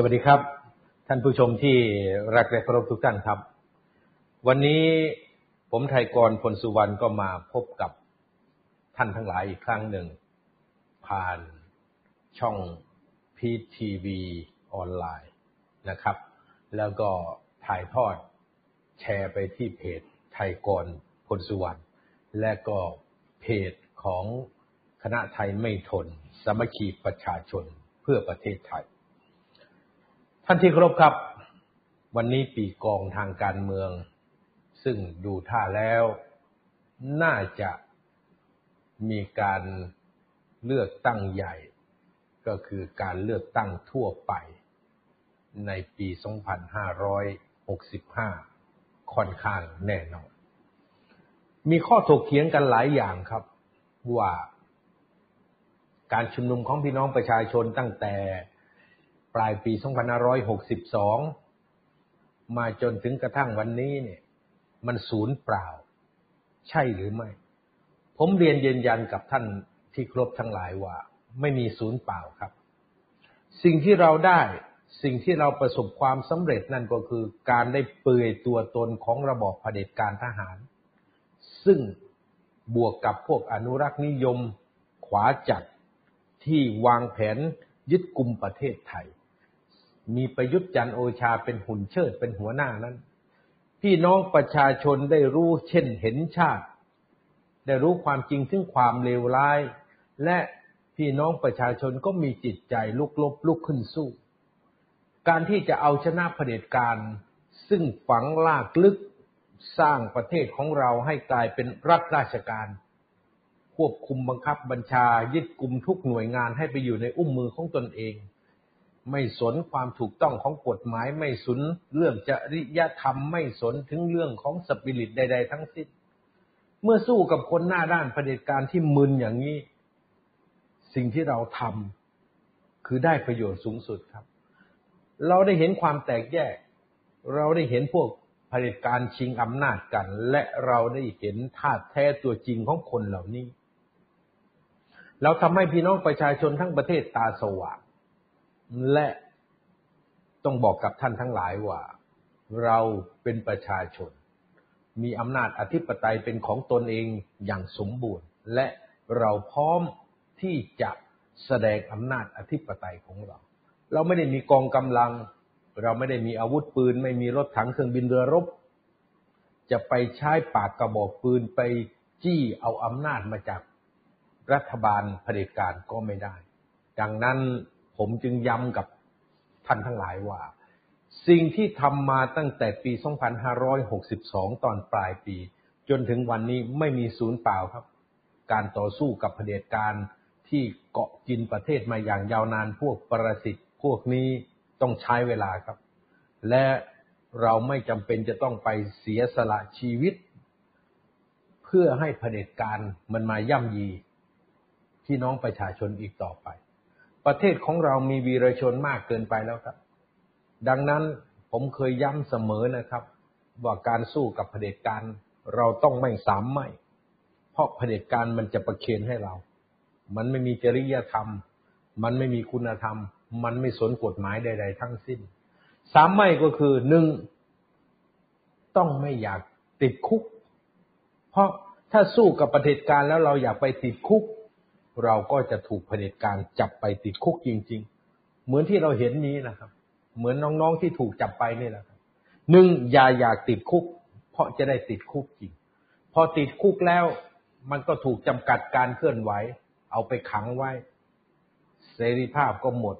สวัสดีครับ ท่านผู้ชมที่รักและเคารพทุกท่านครับ วันนี้ผมไทยกรพลสุวรรณก็มาพบกับท่านทั้งหลายอีกครั้งหนึ่ง ผ่านช่องพีทีวีออนไลน์นะครับ แล้วก็ถ่ายทอดแชร์ไปที่เพจไทยกรพลสุวรรณและก็เพจของคณะไทยไม่ทน สมัคคีประชาชนเพื่อประเทศไทย ท่านที่เคารพครับ วันนี้ปีกองทางการเมือง ซึ่งดูท่าแล้ว น่าจะมีการเลือกตั้งใหญ่ ก็คือการเลือกตั้งทั่วไป ในปี 2565 ค่อนข้างแน่นอน มีข้อถกเถียงกันหลายอย่างครับ ว่า การชุมนุมของพี่น้องประชาชนตั้งแต่ ลายปี 2562 มาจนถึงกระทั่งวันนี้เนี่ย มันสูญเปล่า ใช่หรือไม่ ผมเรียนยืนยันกับท่านที่ครบทั้งหลายว่า ไม่มีศูนย์เปล่าครับ สิ่งที่เราได้สิ่งที่เราประสบความสำเร็จนั่นก็คือการได้เปื่อยตัวตนของระบอบเผด็จการทหาร ซึ่งบวกกับพวกอนุรักษ์นิยมขวาจัดที่วางแผนยึดกลุ่มประเทศไทย มีประยุทธ์จันโอชาเป็นหุ่นเชิดเป็นหัวหน้านั้น พี่น้องประชาชนได้รู้เช่นเห็นชาติ ได้รู้ความจริงซึ่งความเลวร้าย และพี่น้องประชาชนก็มีจิตใจลุกลบลุกขึ้นสู้ การที่จะเอาชนะเผด็จการ ซึ่งฝังลากลึกสร้างประเทศของเราให้กลายเป็นรัฐราชการ ควบคุมบังคับบัญชายึดกลุ่มทุกหน่วยงานให้ไปอยู่ในอุ้มมือของตนเอง ไม่สนความถูกต้องของกฎหมาย ไม่สนเรื่องจริยธรรม ไม่สนถึงเรื่องของสปิริตใด ๆ ทั้งสิ้น เมื่อสู้กับคนหน้าด้านเผด็จการที่มึนอย่างนี้ สิ่งที่เราทำคือได้ประโยชน์สูงสุดครับ เราได้เห็นความแตกแยก เราได้เห็นพวกเผด็จการชิงอำนาจกัน และเราได้เห็นธาตุแท้ตัวจริงของคนเหล่านี้ เราทำให้พี่น้องประชาชนทั้งประเทศตาสว่าง และต้องบอกกับท่านทั้งหลายว่า เราเป็นประชาชน มีอำนาจอธิปไตยเป็นของตนเองอย่างสมบูรณ์ และเราพร้อมที่จะแสดงอำนาจอธิปไตยของเรา เราไม่ได้มีกองกำลัง เราไม่ได้มีอาวุธปืน ไม่มีรถถังเครื่องบินเรือรบ จะไปใช้ปากกระบอกปืนไปจี้เอาอำนาจมาจากรัฐบาลเผด็จการก็ไม่ได้ ดังนั้น ผมจึงย้ำกับท่านทั้งหลายว่า สิ่งที่ทำมาตั้งแต่ปี 2562 ตอนปลายปี จนถึงวันนี้ไม่มีศูนย์เปล่าครับ การต่อสู้กับเผด็จการที่เกาะกินประเทศมาอย่างยาวนานพวกประสิทธิ์พวกนี้ต้องใช้เวลาครับ และเราไม่จำเป็นจะต้องไปเสียสละชีวิต เพื่อให้เผด็จการมันมาย่ำยีพี่น้องประชาชนอีกต่อไป ประเทศของเรามีวีรชนมากเกินไปแล้วครับ ดังนั้นผมเคยย้ำเสมอนะครับ ว่าการสู้กับเผด็จการเราต้องไม่สามไม่ เพราะเผด็จการมันจะประเคนให้เรา มันไม่มีจริยธรรม มันไม่มีคุณธรรม มันไม่สนกฎหมายใด ๆ ทั้งสิ้น สามไม่ก็คือหนึ่งต้องไม่อยากติดคุก เพราะถ้าสู้กับประเผด็จการแล้วเราอยากไปติดคุก เราก็จะถูกเผด็จการจับไปติดคุกจริง ๆ เหมือนที่เราเห็นนี้นะครับ เหมือนน้องๆที่ถูกจับไปนี่แหละครับหนึ่งอย่าอยากติดคุก เพราะจะได้ติดคุกจริง พอติดคุกแล้ว มันก็ถูกจำกัดการเคลื่อนไหว เอาไปขังไว้ เสรีภาพก็หมด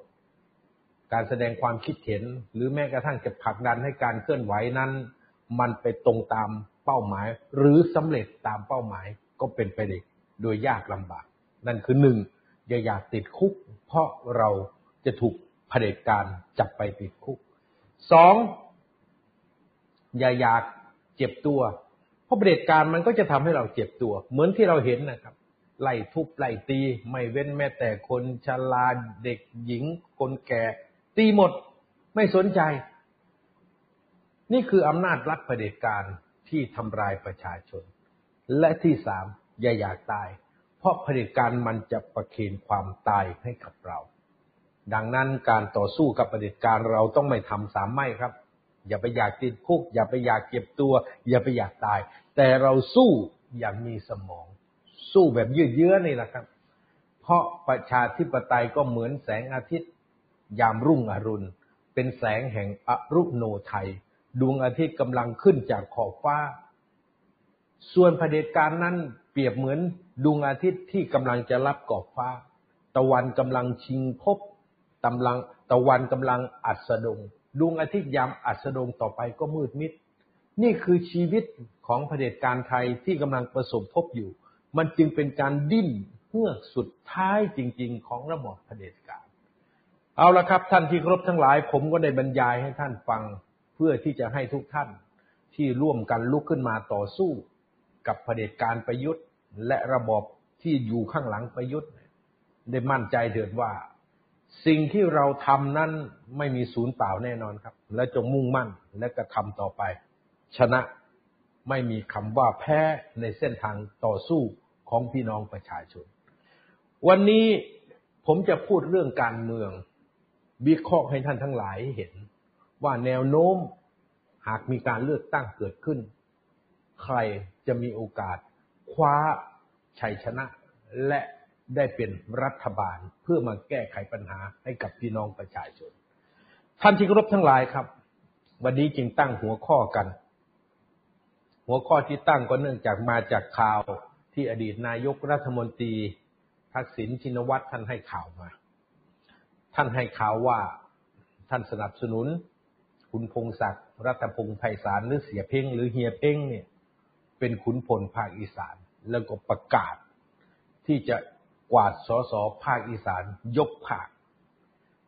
การแสดงความคิดเห็น หรือแม้กระทั่งจะผลักดันให้การเคลื่อนไหวนั้น มันไปตรงตามเป้าหมาย หรือสำเร็จตามเป้าหมายก็เป็นไปได้โดยยากลำบาก นั่นคือหนึ่งอย่าอยากติดคุก เพราะเราจะถูกเผด็จการจับไปติดคุกสองอย่าอยากเจ็บตัว เพราะเผด็จการมันก็จะทำให้เราเจ็บตัว เหมือนที่เราเห็นนะครับ ไล่ทุบไล่ตี ไม่เว้นแม้แต่คนชราเด็กหญิง คนแก่ ตีหมดไม่สนใจ นี่คืออำนาจรัฐเผด็จการที่ทำลายประชาชน และที่สามอย่าอยากตาย ราะเผด็จการมันจะประเคนความตายให้กับเรา ดังนั้นการต่อสู้กับเผด็จการเราต้องไม่ทำสามไม่ครับ อย่าไปอยากติดคุก อย่าไปอยากเก็บตัว อย่าไปอยากตาย แต่เราสู้อย่างมีสมอง สู้แบบยืดเยื้อนี่แหละครับ เพราะประชาธิปไตยก็เหมือนแสงอาทิตย์ ยามรุ่งอรุณ เป็นแสงแห่งอรุโนไทยดวงอาทิตย์กำลังขึ้นจากขอบฟ้า ส่วนเผด็จการนั้น รียบเหมือนดวงอาทิตย์ที่กำลังจะรับขอบฟ้า ตะวันกำลังชิงพบตำลังตะวันกำลังอัสดงดวงอาทิตย์ยามอัสดงต่อไปก็มืดมิด นี่คือชีวิตของเผด็จการไทยที่กำลังประสบพบอยู่ มันจึงเป็นการดิ้นเพื่อสุดท้ายจริง ๆ ของระบอบเผด็จการ เอาละครับท่านที่ครบทั้งหลาย ผมก็ได้บรรยายให้ท่านฟังเพื่อที่จะให้ทุกท่านที่ร่วมกันลุกขึ้นมาต่อสู้ กับเผด็จการประยุทธ์ และระบอบที่อยู่ข้างหลังประยุทธ์ ได้มั่นใจเถิดว่า สิ่งที่เราทำนั้นไม่มีศูนย์เปล่าแน่นอนครับ และจงมุ่งมั่นและกระทำต่อไป ชนะไม่มีคำว่าแพ้ในเส้นทางต่อสู้ของพี่น้องประชาชน วันนี้ผมจะพูดเรื่องการเมืองวิเคราะห์ให้ท่านทั้งหลายเห็น ว่าแนวโน้มหากมีการเลือกตั้งเกิดขึ้น ใครจะมีโอกาส คว้าชัยชนะ และได้เป็นรัฐบาลเพื่อมาแก้ไขปัญหาให้กับพี่น้องประชาชน ท่านที่เคารพทั้งหลายครับ วันนี้จึงตั้งหัวข้อกัน หัวข้อที่ตั้งก็เนื่องจากมาจากข่าวที่อดีตนายกรัฐมนตรี ทักษิณชินวัตรท่านให้ข่าวมา ท่านให้ข่าวว่าท่านสนับสนุน คุณพงศักดิ์รัฐพงศ์ไพศาลหรือเสียเพ่งหรือเฮียเพ่งเนี่ย เป็นขุนพลภาคอีสาน แล้วก็ประกาศ ที่จะกวาดสอสอภาคอีสานยกภาค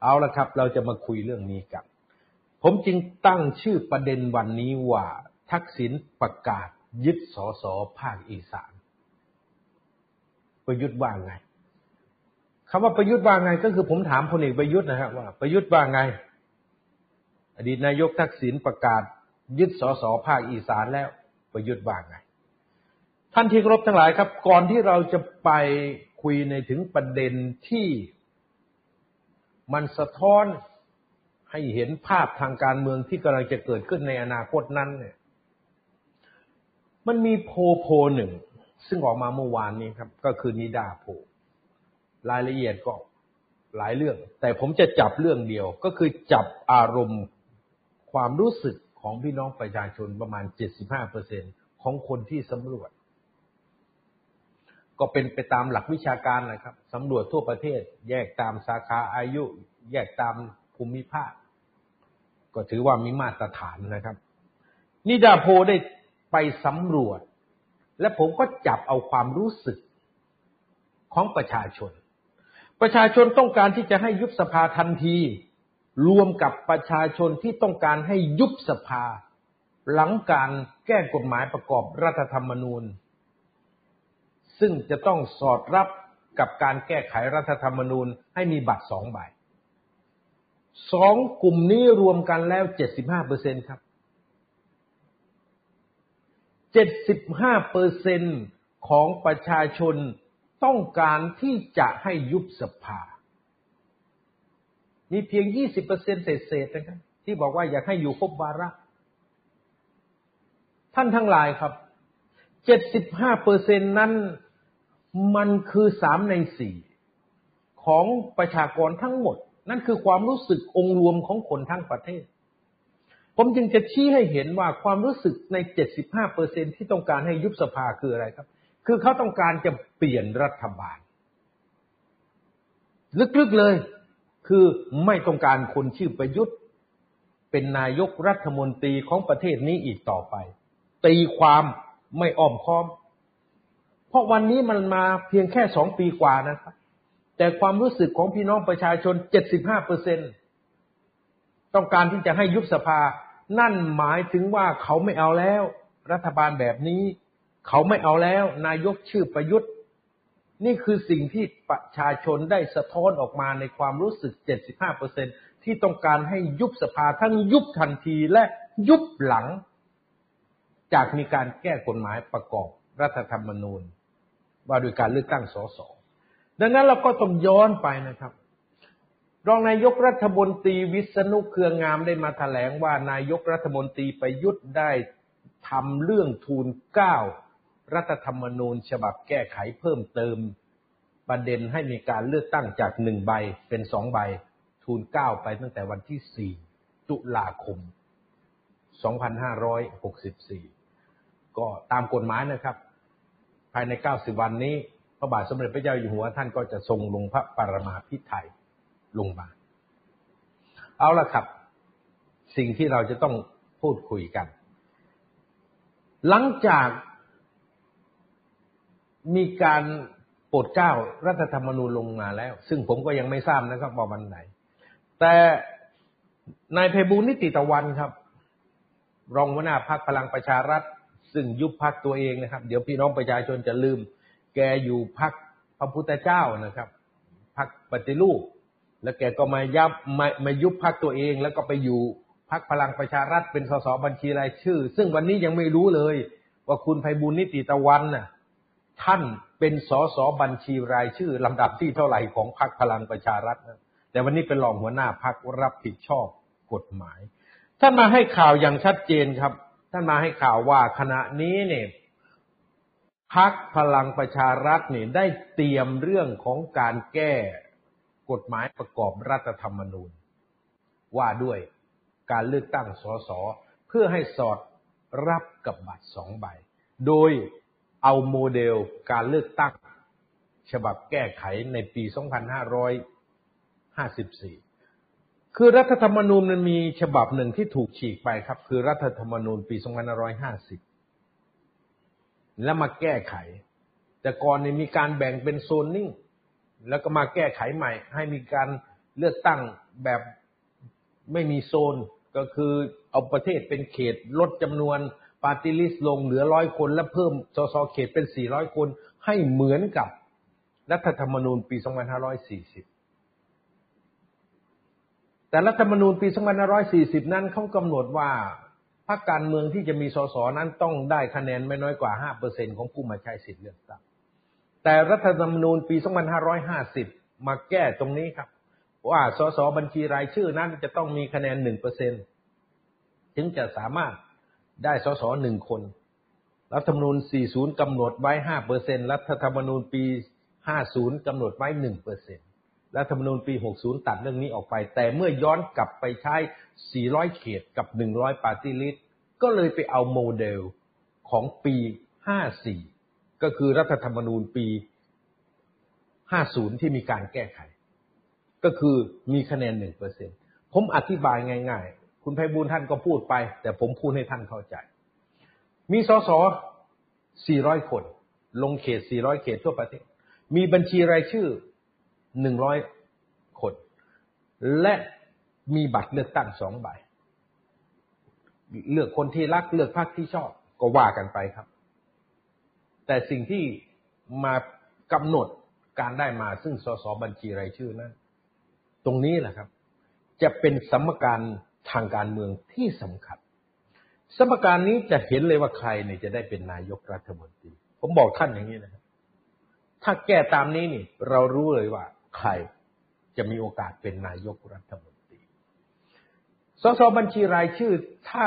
เอาละครับ เราจะมาคุยเรื่องนี้กัน ผมจึงตั้งชื่อประเด็นวันนี้ว่า ทักษิณประกาศยึดสอสอภาคอีสานประยุทธ์ว่าไงคำว่าประยุทธ์ว่าไง ก็คือผมถามพลเอกประยุทธ์นะครับว่าประยุทธ์ว่าไง อดีตนายกทักษิณประกาศยึดสสภาคอีสานแล้ว ประยุทธ์ว่าไงท่านที่เคารพทั้งหลายครับ ก่อนที่เราจะไปคุยในถึงประเด็นที่มันสะท้อนให้เห็นภาพทางการเมืองที่กำลังจะเกิดขึ้นในอนาคตนั้นเนี่ย มันมีโพโพหนึ่ง ซึ่งออกมาเมื่อวานนี้ครับ ก็คือนิดาโพรายละเอียดก็หลายเรื่อง แต่ผมจะจับเรื่องเดียวก็คือจับอารมณ์ความรู้สึก ของพี่น้องประชาชนประมาณ 75%ของคนที่สำรวจ ก็เป็นไปตามหลักวิชาการนะครับสำรวจทั่วประเทศ แยกตามสาขาอายุ แยกตามภูมิภาค ก็ถือว่ามีมาตรฐานนะครับ นิดาโพได้ไปสำรวจ และผมก็จับเอาความรู้สึกของประชาชน ประชาชนต้องการที่จะให้ยุบสภาทันที รวมกับประชาชนที่ต้องการให้ยุบสภา หลังการแก้กฎหมายประกอบรัฐธรรมนูญ ซึ่งจะต้องสอดรับกับการแก้ไขรัฐธรรมนูญให้มีบัตรสองใบสองกลุ่มนี้รวมกันแล้วเจ็ดสิบห้าเปอร์เซ็นครับเจ็ดสิบห้าเปอร์เซ็นของประชาชนต้องการที่จะให้ยุบสภา มีเพียงยี่สิบเปอร์เซ็นเศษๆนะครับ ที่บอกว่าอยากให้อยู่ครบวาระ ท่านทั้งหลายครับเจ็ดสิบห้าเปอร์เซ็นนั้นมันคือสามในสี่ของประชากรทั้งหมด นั่นคือความรู้สึกองค์รวมของคนทั้งประเทศ ผมจึงจะชี้ให้เห็นว่าความรู้สึกใน 75เปอร์เซ็นที่ต้องการให้ยุบสภาคืออะไรครับ คือเขาต้องการจะเปลี่ยนรัฐบาล ลึกๆเลย คือไม่ต้องการคนชื่อประยุทธ์ เป็นนายกรัฐมนตรีของประเทศนี้อีกต่อไป ตีความไม่อ้อมค้อม เพราะวันนี้มันมาเพียงแค่สองปีกว่านะครับ แต่ความรู้สึกของพี่น้องประชาชนเจ็ดสิบห้าเปอร์เซ็นต้องการที่จะให้ยุบสภา นั่นหมายถึงว่าเขาไม่เอาแล้ว รัฐบาลแบบนี้ เขาไม่เอาแล้ว นายกชื่อประยุทธ์ นี่คือสิ่งที่ประชาชนได้สะท้อนออกมาในความรู้สึก 75เปอร์เซ็นที่ต้องการให้ยุบสภาทั้งยุบทันทีและยุบหลัง จากมีการแก้กฎหมายประกอบรัฐธรรมนูญ ว่าโดยการเลือกตั้งสส ดังนั้นเราก็ต้องย้อนไปนะครับรองนายกรัฐมนตรีวิษณุเครืองามได้มาถแถลงว่านายกรัฐมนตรีประยุทธ์ได้ทำเรื่องทูลเก้า รัฐธรรมนูญฉบับแก้ไขเพิ่มเติม ประเด็นให้มีการเลือกตั้งจากหนึ่งใบเป็นสองใบ ทูลเก้าไปตั้งแต่วันที่สี่ตุลาคม 2564 ก็ตามกฎหมายนะครับ ภายใน 90 วันนี้ พระบาทสมเด็จพระเจ้าอยู่หัวท่านก็จะทรงลงพระปรมาภิไธยลงมา เอาละครับ สิ่งที่เราจะต้องพูดคุยกัน หลังจาก มีการโปรดเกล้ารัฐธรรมนูญลงมาแล้ว ซึ่งผมก็ยังไม่ทราบนะครับว่าวันไหน แต่นายเพบูลนิติตะวันครับ รองหัวหน้าพักพลังประชารัฐ ซึ่งยุบพักตัวเองนะครับ เดี๋ยวพี่น้องประชาชนจะลืม แกอยู่พักพระพุทธเจ้านะครับพักปฏิรูปแล้วแกก็มายับมามายุบพักตัวเอง แล้วก็ไปอยู่พักพลังประชารัฐเป็นสสบัญชีรายชื่อ ซึ่งวันนี้ยังไม่รู้เลย ว่าคุณไพบุญนิติตะวันน่ะ ท่านเป็นสสบัญชีรายชื่อลำดับที่เท่าไหร่ของพักพลังประชารัฐนะแต่วันนี้เป็นรองหัวหน้าพักรับผิดชอบกฎหมาย ท่านมาให้ข่าวอย่างชัดเจนครับ ท่านมาให้ข่าวว่าขณะนี้เนี่ยพักพลังประชารัฐนี่ได้เตรียมเรื่องของการแก้กฎหมายประกอบรัฐธรรมนูญ ว่าด้วยการเลือกตั้งสสเพื่อให้สอดรับกับบัตรสองใบ โดย เอาโมเดลการเลือกตั้ง ฉบับแก้ไขในปี 2554 คือรัฐธรรมนูญมันมีฉบับหนึ่งที่ถูกฉีกไปครับ คือรัฐธรรมนูญปี 2550 แล้วมาแก้ไข แต่ก่อนนี่มีการแบ่งเป็นโซนนิ่ง แล้วก็มาแก้ไขใหม่ ให้มีการเลือกตั้งแบบไม่มีโซนก็คือเอาประเทศเป็นเขตลดจำนวน ปาร์ตี้ลิสต์ลงเหลือร้อยคน และเพิ่มสสเขตเป็นสี่ร้อยคน ให้เหมือนกับรัฐธรรมนูญปี 2540 แต่รัฐธรรมนูญปี 2540 นั้นเขากำหนดว่าพรรคการเมืองที่จะมีสสนั้นต้องได้คะแนนไม่น้อยกว่า 5%ของผู้มาใช้สิทธิเลือกตั้ง แต่รัฐธรรมนูญปี 2550 มาแก้ตรงนี้ครับ ว่าสสบัญชีรายชื่อนั้นจะต้องมีคะแนน 1%ถึงจะสามารถ ได้สสหนึ่งคน รัฐธรรมนูญ 40 กำหนดไว้ 5%รัฐธรรมนูญปี 50 กำหนดไว้ 1%รัฐธรรมนูญปี 60 ตัดเรื่องนี้ออกไป แต่เมื่อย้อนกลับไปใช้ 400 เขตกับ 100 ปาร์ตี้ลิสต์ก็เลยไปเอาโมเดลของปี 54 ก็คือรัฐธรรมนูญปี 50 ที่มีการแก้ไข ก็คือมีคะแนน 1%ผมอธิบายง่ายๆ คุณไพบูลท่านก็พูดไป แต่ผมพูดให้ท่านเข้าใจ มีสส400 คน ลงเขต 400 เขตทั่วประเทศ มีบัญชีรายชื่อ 100 คน และมีบัตรเลือกตั้งสองใบ เลือกคนที่รัก เลือกพรรคที่ชอบ ก็ว่ากันไปครับ แต่สิ่งที่มากำหนดการได้มาซึ่งสสบัญชีรายชื่อนั้น ตรงนี้แหละครับ จะเป็นสมการ ทางการเมืองที่สำคัญสมการนี้จะเห็นเลยว่าใครเนี่ยจะได้เป็นนายกรัฐมนตรี ผมบอกท่านอย่างนี้นะครับ ถ้าแก้ตามนี้นี่ เรารู้เลยว่า ใครจะมีโอกาสเป็นนายกรัฐมนตรี สสบัญชีรายชื่อ ถ้า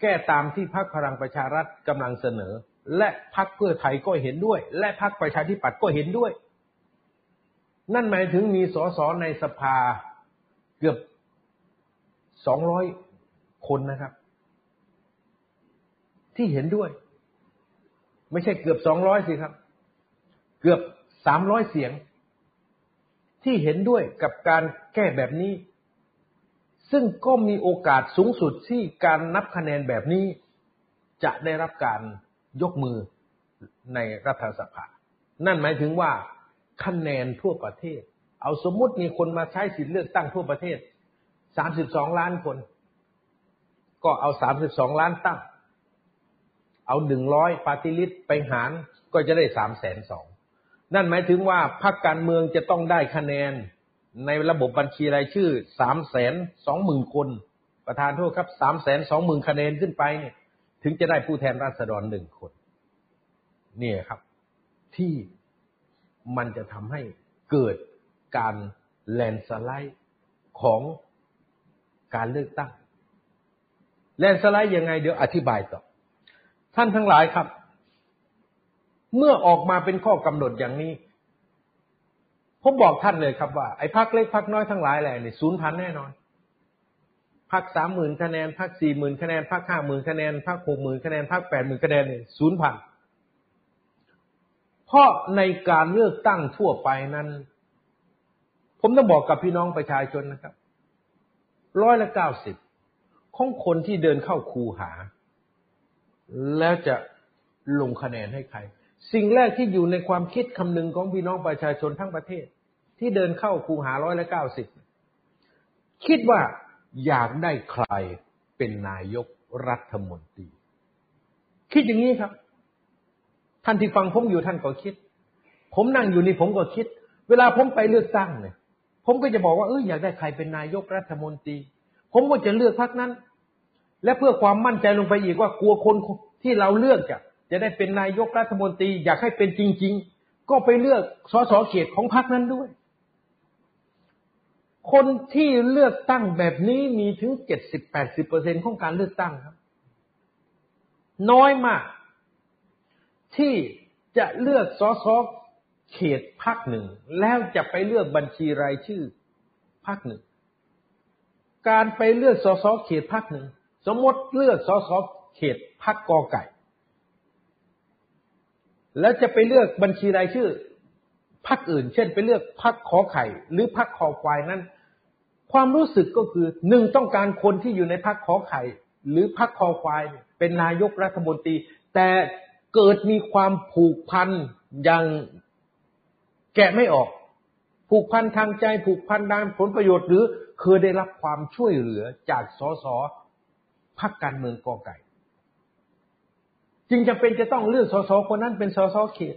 แก้ตามที่พรรคพลังประชารัฐกำลังเสนอ และพรรคเพื่อไทยก็เห็นด้วย และพรรคประชาธิปัตย์ก็เห็นด้วย นั่นหมายถึงมีสสในสภาเกือบ สองร้อยคนนะครับ ที่เห็นด้วย ไม่ใช่เกือบสองร้อยสิครับ เกือบสามร้อยเสียง ที่เห็นด้วยกับการแก้แบบนี้ ซึ่งก็มีโอกาสสูงสุดที่การนับคะแนนแบบนี้ จะได้รับการยกมือในรัฐสภา นั่นหมายถึงว่าคะแนนทั่วประเทศ เอาสมมุติมีคนมาใช้สิทธิเลือกตั้งทั่วประเทศ 32ล้านคน ก็เอา32ล้านตั้ง เอา100ปาร์ติลิสไปหารก็จะได้3แสนสอง นั่นหมายถึงว่าพรรคการเมืองจะต้องได้คะแนนในระบบบัญชีรายชื่อ3แสนสองหมื่นคน ประธานโทษครับ3แสนสองหมื่นคะแนนขึ้นไปเนี่ย ถึงจะได้ผู้แทนราษฎรหนึ่งคน เนี่ยครับ ที่มันจะทำให้เกิดการแลนสไลด์ของ การเลือกตั้ง แลนสไลด์ยังไงเดี๋ยวอธิบายต่อ ท่านทั้งหลายครับ เมื่อออกมาเป็นข้อกำหนดอย่างนี้ ผมบอกท่านเลยครับว่า ไอ้พักเล็กพักน้อยทั้งหลายแหล่นี่ศูนย์พันแน่นอนพักสามหมื่นคะแนนพักสี่หมื่นคะแนนพักห้าหมื่นคะแนนพักหกหมื่นคะแนนพักแปดหมื่นคะแนนเนี่ยศูนย์พันเพราะในการเลือกตั้งทั่วไปนั้น ผมต้องบอกกับพี่น้องประชาชนนะครับ ร้อยละเก้าสิบของคนที่เดินเข้าคูหา แล้วจะลงคะแนนให้ใคร สิ่งแรกที่อยู่ในความคิดคำนึงของพี่น้องประชาชนทั้งประเทศ ที่เดินเข้าคูหาร้อยละเก้าสิบคิดว่าอยากได้ใครเป็นนายกรัฐมนตรี คิดอย่างนี้ครับ ท่านที่ฟังผมอยู่ท่านก็คิด ผมนั่งอยู่นี่ผมก็คิด เวลาผมไปเลือกตั้งเนี่ย ผมก็จะบอกว่าเอออยากได้ใครเป็นนายกรัฐมนตรี ผมก็จะเลือกพรรคนั้น และเพื่อความมั่นใจลงไปอีกว่ากลัวคนที่เราเลือกจะจะได้เป็นนายกรัฐมนตรี อยากให้เป็นจริง ๆ ก็ไปเลือกสสเขตของพรรคนั้นด้วย คนที่เลือกตั้งแบบนี้มีถึงเจ็ดสิบแปดสิบเปอร์เซ็นของการเลือกตั้งครับ น้อยมาก ที่จะเลือกสส เขตพักหนึ่ง แล้วจะไปเลือกบัญชีรายชื่อพักหนึ่ง การไปเลือกสสเขตพักหนึ่ง สมมติเลือกสสเขตพักกอไก่ แล้วจะไปเลือกบัญชีรายชื่อพักอื่น เช่น ไปเลือกพักขอไข่ หรือพักคอควายนั้น ความรู้สึกก็คือหนึ่งต้องการคนที่อยู่ในพรรคขอไข่ หรือพรรคคอควายเป็นนายกรัฐมนตรี แต่เกิดมีความผูกพันอย่าง แกะไม่ออก ผูกพันทางใจผูกพันด้านผลประโยชน์หรือเคยได้รับความช่วยเหลือจากสสพรรคการเมืองกอไก่ จึงจะเป็นจะต้องเลือกสสคนนั้นเป็นสสเขต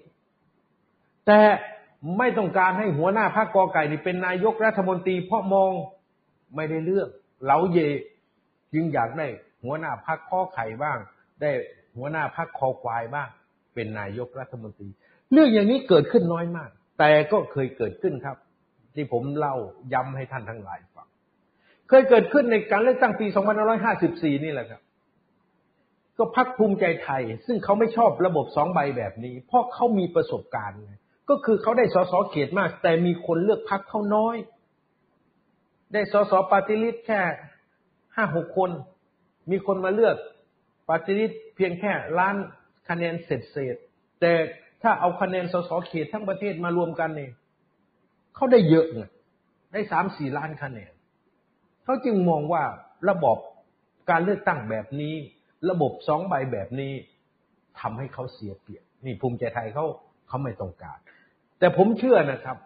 แต่ไม่ต้องการให้หัวหน้าพรรคกอไก่นี่เป็นนายกรัฐมนตรี เพราะมองไม่ได้เลือกเหลาเย จึงอยากได้หัวหน้าพักข้อไข่บ้าง ได้หัวหน้าพักคอควายบ้าง เป็นนายกรัฐมนตรี เรื่องอย่างนี้เกิดขึ้นน้อยมาก แต่ก็เคยเกิดขึ้นครับ ที่ผมเล่าย้ำให้ท่านทั้งหลายฟัง เคยเกิดขึ้นในการเลือกตั้งปี 2554 นี่แหละครับ ก็พักภูมิใจไทย ซึ่งเขาไม่ชอบระบบสองใบแบบนี้ เพราะเขามีประสบการณ์ ก็คือเขาได้สสเขตมาก แต่มีคนเลือกพักเขาน้อย ได้สสปฏิริษแค่ห้าหกคน มีคนมาเลือกปฏิริษเพียงแค่ล้านคะแนนเศษเศษแต่ ถ้าเอาคะแนนสสเขตทั้งประเทศมารวมกันเนี่ยเขาได้เยอะไงได้สามสี่ล้านคะแนนเขาจึงมองว่าระบบการเลือกตั้งแบบนี้ ระบบสองใบแบบนี้ทำให้เขาเสียเปรียบนี่ภูมิใจไทยเขาเขาไม่ต้องการ แต่ผมเชื่อนะครับ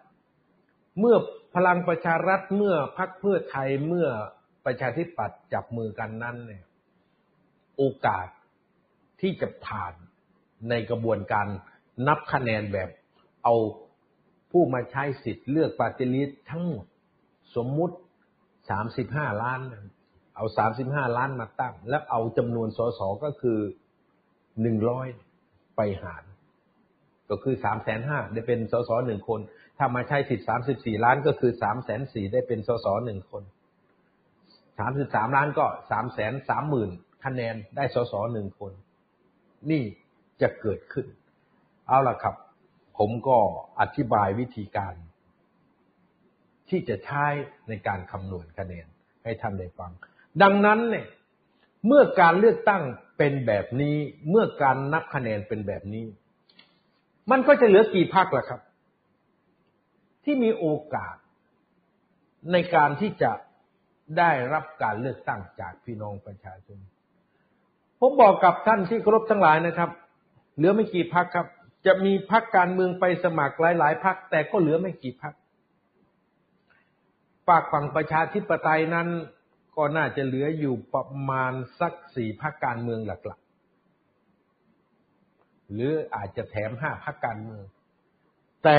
เมื่อพลังประชารัฐเมื่อพักเพื่อไทยเมื่อประชาธิปัตย์จับมือกันนั้นเนี่ยโอกาสที่จะผ่านในกระบวนการ นับคะแนนแบบเอาผู้มาใช้สิทธิ์เลือกปฏิริษีทั้งหมดสมมุติสามสิบห้าล้าน เอาสามสิบห้าล้านมาตั้ง แล้วเอาจำนวนสสก็คือหนึ่งร้อยไปหาร ก็คือสามแสนห้าได้เป็นสสหนึ่งคน ถ้ามาใช้สิทธิ์สามสิบสี่ล้านก็คือสามแสนสี่ได้เป็นสสหนึ่งคนสามสิบสามล้านก็สามแสนสามหมื่นคะแนนได้สสหนึ่งคน นี่จะเกิดขึ้น เอาล่ะครับ ผมก็อธิบายวิธีการ ที่จะใช้ในการคำนวณคะแนนให้ท่านได้ฟัง ดังนั้นเนี่ยเมื่อการเลือกตั้งเป็นแบบนี้ เมื่อการนับคะแนนเป็นแบบนี้ มันก็จะเหลือกี่พักล่ะครับ ที่มีโอกาส ในการที่จะได้รับการเลือกตั้งจากพี่น้องประชาชนผมบอกกับท่านที่เคารพทั้งหลายนะครับ เหลือไม่กี่พักครับ จะมีพักการเมืองไปสมัครหลาย ๆพักแต่ก็เหลือไม่กี่พักฝากฝั่งประชาธิปไตยนั้น ก็น่าจะเหลืออยู่ประมาณสักสี่พักการเมืองหลักๆ หรืออาจจะแถมห้าพักการเมือง แต่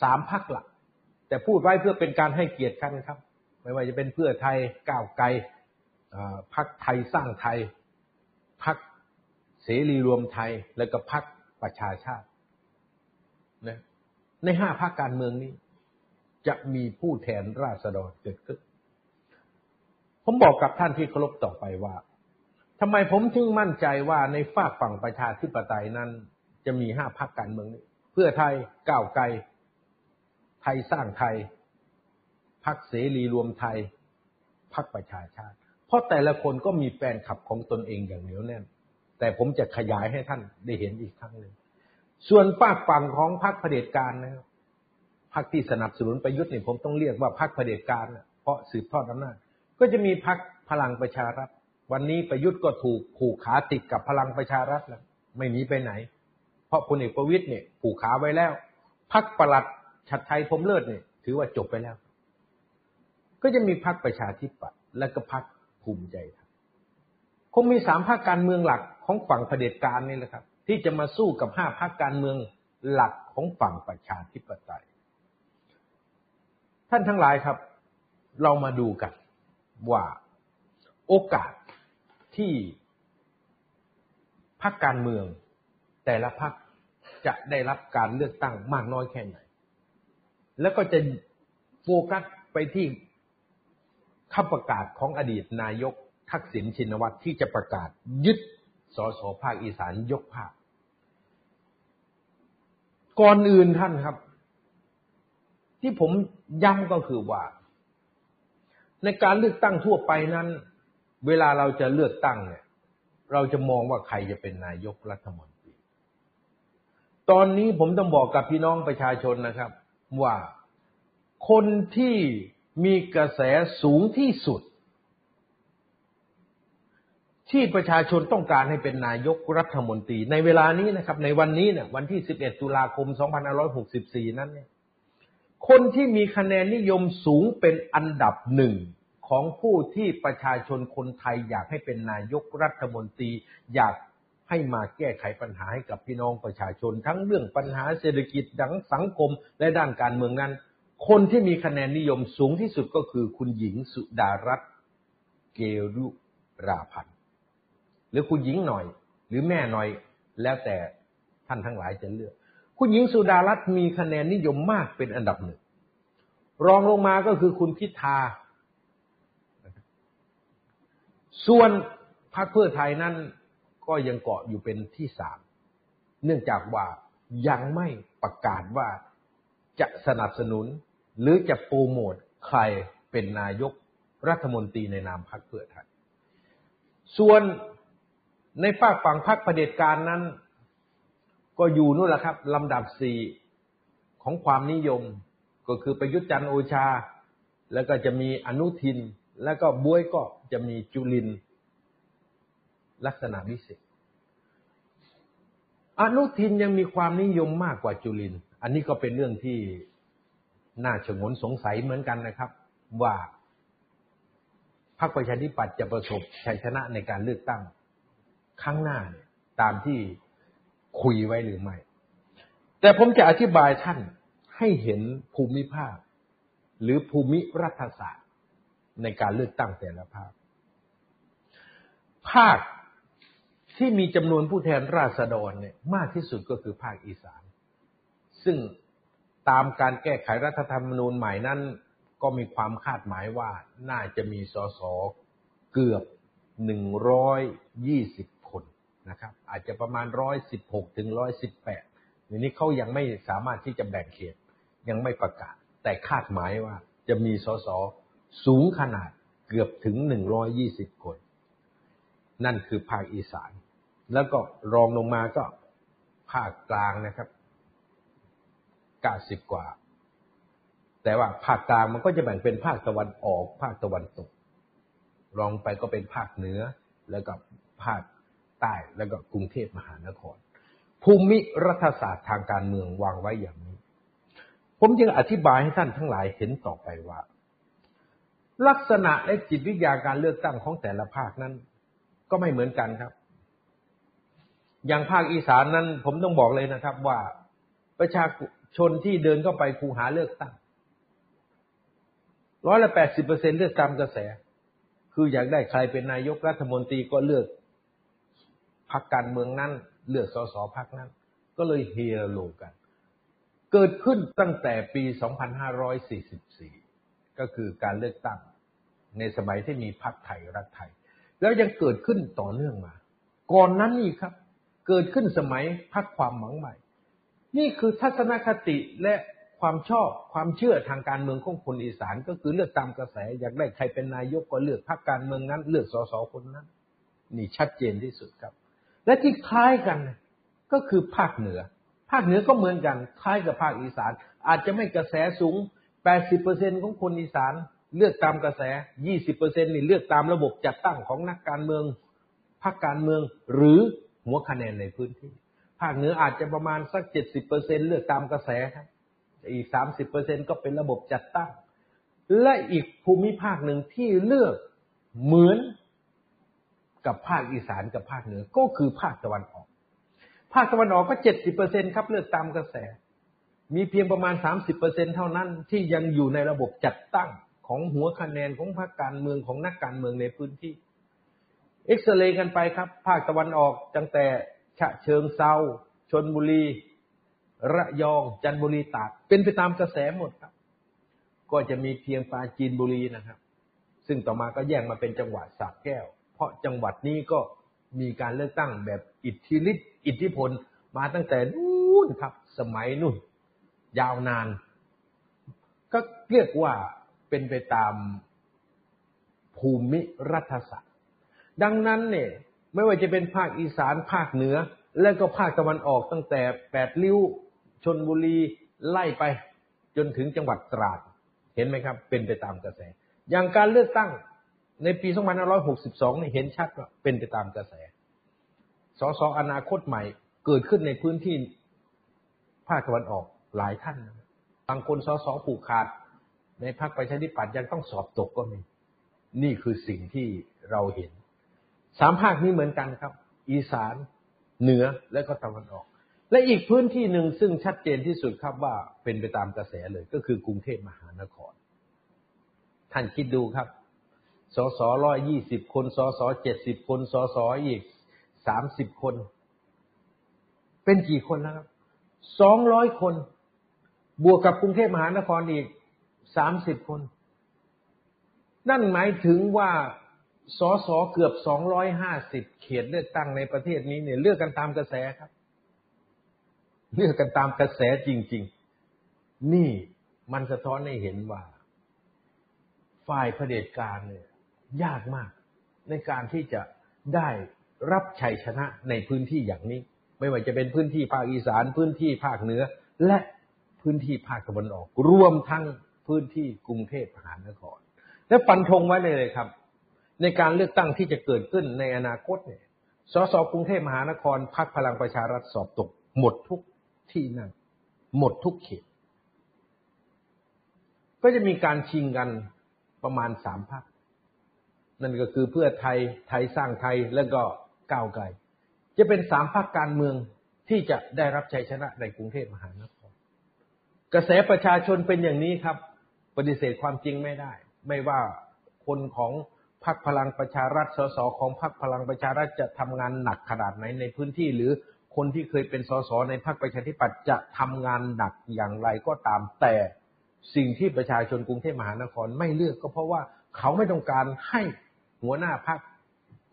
สามพักหลัก แต่พูดไว้เพื่อเป็นการให้เกียรติกันครับ ไม่ว่าจะเป็นเพื่อไทยก้าวไกลพักไทยสร้างไทยพักเสรีรวมไทย แล้วก็พัก ประชาชาตินะในห้าพักการเมืองนี้ จะมีผู้แทนราษฎรเกิดขึ้น ผมบอกกับท่านที่เคารพต่อไปว่าทำไมผมถึงมั่นใจว่าในฝากฝั่งประชาธิปไตยนั้น จะมีห้าพรรคการเมืองนี้ เพื่อไทยก้าวไกล ไทยสร้างไทยพรรคเสรีรวมไทยพรรคประชาชาติ เพราะแต่ละคนก็มีแฟนคลับของตนเองอย่างเหนียวแน่น แต่ผมจะขยายให้ท่านได้เห็นอีกครั้งหนึ่งส่วนฝากฝั่งของพรรคเผด็จการนะครับพรรคที่สนับสนุนประยุทธ์เนี่ยผมต้องเรียกว่าพรรคเผด็จการเพราะสืบทอดอำนาจก็จะมีพรรคพลังประชารัฐ วันนี้ประยุทธ์ก็ถูกผูกขาติดกับพลังประชารัฐแล้วไม่หนีไปไหน เพราะพลเอกประวิตยเนี่ยผูกขาไว้แล้วพรรคประหลัดชัดไทยพรมเลิศเนี่ย ถือว่าจบไปแล้ว ก็จะมีพรรคประชาธิปัตย์และก็พรรคภูมิใจไทย คงมีสามพรรคการเมืองหลักของฝั่งเผด็จการนี่แหละครับ ที่จะมาสู้กับห้าพรรคการเมืองหลักของฝั่งประชาธิปไตย ท่านทั้งหลายครับ เรามาดูกันว่าโอกาสที่พรรคการเมือง แต่ละพรรคจะได้รับการเลือกตั้งมากน้อยแค่ไหน แล้วก็จะโฟกัสไปที่คำประกาศของอดีตนายก ทักษิณชินวัตรที่จะประกาศยึดสสภาคอีสานยกภาค ก่อนอื่นท่านครับ ที่ผมย้ำก็คือว่า ในการเลือกตั้งทั่วไปนั้น เวลาเราจะเลือกตั้งเนี่ย เราจะมองว่าใครจะเป็นนายกรัฐมนตรี ตอนนี้ผมต้องบอกกับพี่น้องประชาชนนะครับ ว่าคนที่มีกระแสสูงที่สุด ที่ประชาชนต้องการให้เป็นนายกรัฐมนตรี ในเวลานี้นะครับ ในวันนี้เนี่ยวันที่ 11 ตุลาคม 2564 นั้นเนี่ยคนที่มีคะแนนนิยมสูงเป็นอันดับหนึ่งของผู้ที่ประชาชนคนไทยอยากให้เป็นนายกรัฐมนตรี อยากให้มาแก้ไขปัญหาให้กับพี่น้องประชาชน ทั้งเรื่องปัญหาเศรษฐกิจดังสังคมและด้านการเมืองนั้น คนที่มีคะแนนนิยมสูงที่สุดก็คือคุณหญิงสุดารัตน์เกรุราพันธ์ รือคุณหญิงหน่อย หรือแม่หน่อย แล้วแต่ท่านทั้งหลายจะเลือก คุณหญิงสุดารัตน์มีคะแนนนิยมมากเป็นอันดับหนึ่ง รองลงมาก็คือคุณพิธา ส่วนพรรคเพื่อไทยนั้นก็ยังเกาะอยู่เป็นที่สาม เนื่องจากว่ายังไม่ประกาศว่าจะสนับสนุน หรือจะโปรโมทใครเป็นนายกรัฐมนตรีในนามพรรคเพื่อไทย ส่วน ในฝากฝั่งพรรคประเผด็จการนั้น ก็อยู่นู่นแหละครับลำดับสี่ของความนิยม ก็คือประยุทธ์จันทร์โอชา แล้วก็จะมีอนุทิน แล้วก็บวยก็จะมีจุลิน ลักษณะวิเศษอนุทินยังมีความนิยมมากกว่าจุลิน อันนี้ก็เป็นเรื่องที่น่าชงนสงสัยเหมือนกันนะครับ ว่าพรรคประชาธิปัตย์จะประสบชัยชนะในการเลือกตั้ง ครั้งหน้าเนี่ยตามที่คุยไว้หรือไม่ แต่ผมจะอธิบายท่านให้เห็นภูมิภาค หรือภูมิรัฐศาสตร์ ในการเลือกตั้งแต่ละภาค ภาคที่มีจำนวนผู้แทนราษฎรเนี่ยมากที่สุดก็คือภาคอีสาน ซึ่งตามการแก้ไขรัฐธรรมนูญใหม่นั้น ก็มีความคาดหมายว่าน่าจะมีสสเกือบหนึ่งร้อยยี่สิบ นะครับ อาจจะประมาณร้อยสิบหกถึงร้อยสิบแปดนี้เขายังไม่สามารถที่จะแบ่งเขตยังไม่ประกาศ แต่คาดหมายว่าจะมีสสสูงขนาดเกือบถึงหนึ่งร้อยยี่สิบคน นั่นคือภาคอีสาน แล้วก็รองลงมาก็ภาคกลางนะครับเก้าสิบกว่า แต่ว่าภาคกลางมันก็จะแบ่งเป็นภาคตะวันออก ภาคตะวันตก รองไปก็เป็นภาคเหนือ แล้วก็ภาค ใต้แล้วก็กรุงเทพมหานคร ภูมิรัฐศาสตร์ทางการเมืองวางไว้อย่างนี้ ผมจึงอธิบายให้ท่านทั้งหลายเห็นต่อไปว่า ลักษณะและจิตวิทยาการเลือกตั้งของแต่ละภาคนั้น ก็ไม่เหมือนกันครับ อย่างภาคอีสานนั้น ผมต้องบอกเลยนะครับว่าประชาชนที่เดินเข้าไปคูหาเลือกตั้งร้อยละแปดสิบเปอร์เซ็นเลือกตามกระแส คืออยากได้ใครเป็นนายกรัฐมนตรีก็เลือก พรรคการเมืองนั้นเลือกสสพรรคนั้น ก็เลยเฮโลกัน เกิดขึ้นตั้งแต่ปี 2544 ก็คือการเลือกตั้ง ในสมัยที่มีพรรคไทยรักไทย แล้วยังเกิดขึ้นต่อเนื่องมา ก่อนนั้นนี่ครับ เกิดขึ้นสมัยพรรคความหวังใหม่ นี่คือทัศนคติและความชอบความเชื่อทางการเมืองของคนอีสาน ก็คือเลือกตามกระแสอยากได้ใครเป็นนายกก็เลือกพรรคการเมืองนั้น เลือกสสคนนั้น นี่ชัดเจนที่สุดครับ และที่คล้ายกันก็คือภาคเหนือ ภาคเหนือก็เหมือนกันคล้ายกับภาคอีสาน อาจจะไม่กระแสสูง 80%ของคนอีสานเลือกตามกระแส 20%นี่เลือกตามระบบจัดตั้งของนักการเมืองพรรคการเมืองหรือหัวคะแนนในพื้นที่ ภาคเหนืออาจจะประมาณสัก 70%เลือกตามกระแสครับอีก 30%ก็เป็นระบบจัดตั้ง และอีกภูมิภาคหนึ่งที่เลือกเหมือน กับภาคอีสานกับภาคเหนือก็คือภาคตะวันออก ภาคตะวันออกก็70%ครับเลือกตามกระแส มีเพียงประมาณ30%เปอร์เซ็นเท่านั้นที่ยังอยู่ในระบบจัดตั้งของหัวคะแนนของพรรคการเมืองของนักการเมืองในพื้นที่ เอ็กซเรย์กันไปครับ ภาคตะวันออกตั้งแต่ฉะเชิงเซาชนบุรี ระยองจันทบุรีตากเป็นไปตามกระแสหมดครับ ก็จะมีเพียงปาจีนบุรีนะครับ ซึ่งต่อมาก็แยกมาเป็นจังหวัดสระแก้ว เพราะจังหวัดนี้ก็มีการเลือกตั้งแบบอิทธิฤทธิ์อิทธิพลมาตั้งแต่นู่นครับ สมัยนู่นยาวนาน ก็เรียกว่าเป็นไปตามภูมิรัฐศาสตร์ ดังนั้นเนี่ยไม่ว่าจะเป็นภาคอีสานภาคเหนือ และก็ภาคตะวันออกตั้งแต่แปดริ้วชนบุรีไล่ไปจนถึงจังหวัดตราด เห็นไหมครับ เป็นไปตามกระแส อย่างการเลือกตั้ง ในปี 2562 นี่เห็นชัดว่าเป็นไปตามกระแส สสอนาคตใหม่เกิดขึ้นในพื้นที่ภาคตะวันออกหลายท่าน บางคนสสผูกขาด ในพรรคประชาธิปัตย์ยังต้องสอบตกก็มี นี่คือสิ่งที่เราเห็น สามภาคนี้เหมือนกันครับ อีสาน เหนือและก็ตะวันออก และอีกพื้นที่หนึ่งซึ่งชัดเจนที่สุดครับว่าเป็นไปตามกระแสเลยก็คือกรุงเทพมหานคร ท่านคิดดูครับ สสร้อยยี่สิบคน สสเจ็ดสิบคน สสอีกสามสิบคน เป็นกี่คนนะครับสองร้อยคน บวกกับกรุงเทพมหานครอีกสามสิบคน นั่นหมายถึงว่าสอสอเกือบสองร้อยห้าสิบเขตเลือกตั้งในประเทศนี้เนี่ย เลือกกันตามกระแสครับ เลือกกันตามกระแสจริง ๆ นี่มันสะท้อนให้เห็นว่า ฝ่ายเผด็จการเนี่ย ยากมาก ในการที่จะได้รับชัยชนะในพื้นที่อย่างนี้ ไม่ว่าจะเป็นพื้นที่ภาคอีสาน พื้นที่ภาคเหนือ และพื้นที่ภาคตะวันออก รวมทั้งพื้นที่กรุงเทพมหานคร และฟันธงไว้เลยเลยครับ ในการเลือกตั้งที่จะเกิดขึ้นในอนาคตเนี่ยสสกรุงเทพมหานครพรรคพลังประชารัฐสอบตก หมดทุกที่นั่ง หมดทุกเขต ก็จะมีการชิงกันประมาณสามพรรค นั่นก็คือเพื่อไทยไทยสร้างไทยแล้วก็ก้าวไกล จะเป็นสามพรรคการเมืองที่จะได้รับชัยชนะในกรุงเทพมหานคร กระแสประชาชนเป็นอย่างนี้ครับ ปฏิเสธความจริงไม่ได้ ไม่ว่าคนของพรรคพลังประชารัฐสสของพรรคพลังประชารัฐจะทำงานหนักขนาดไหนในพื้นที่ หรือคนที่เคยเป็นสสในพรรคประชาธิปัตย์จะทำงานหนักอย่างไรก็ตามแต่สิ่งที่ประชาชนกรุงเทพมหานครไม่เลือกก็เพราะว่าเขาไม่ต้องการให้ หัวหน้าพรรค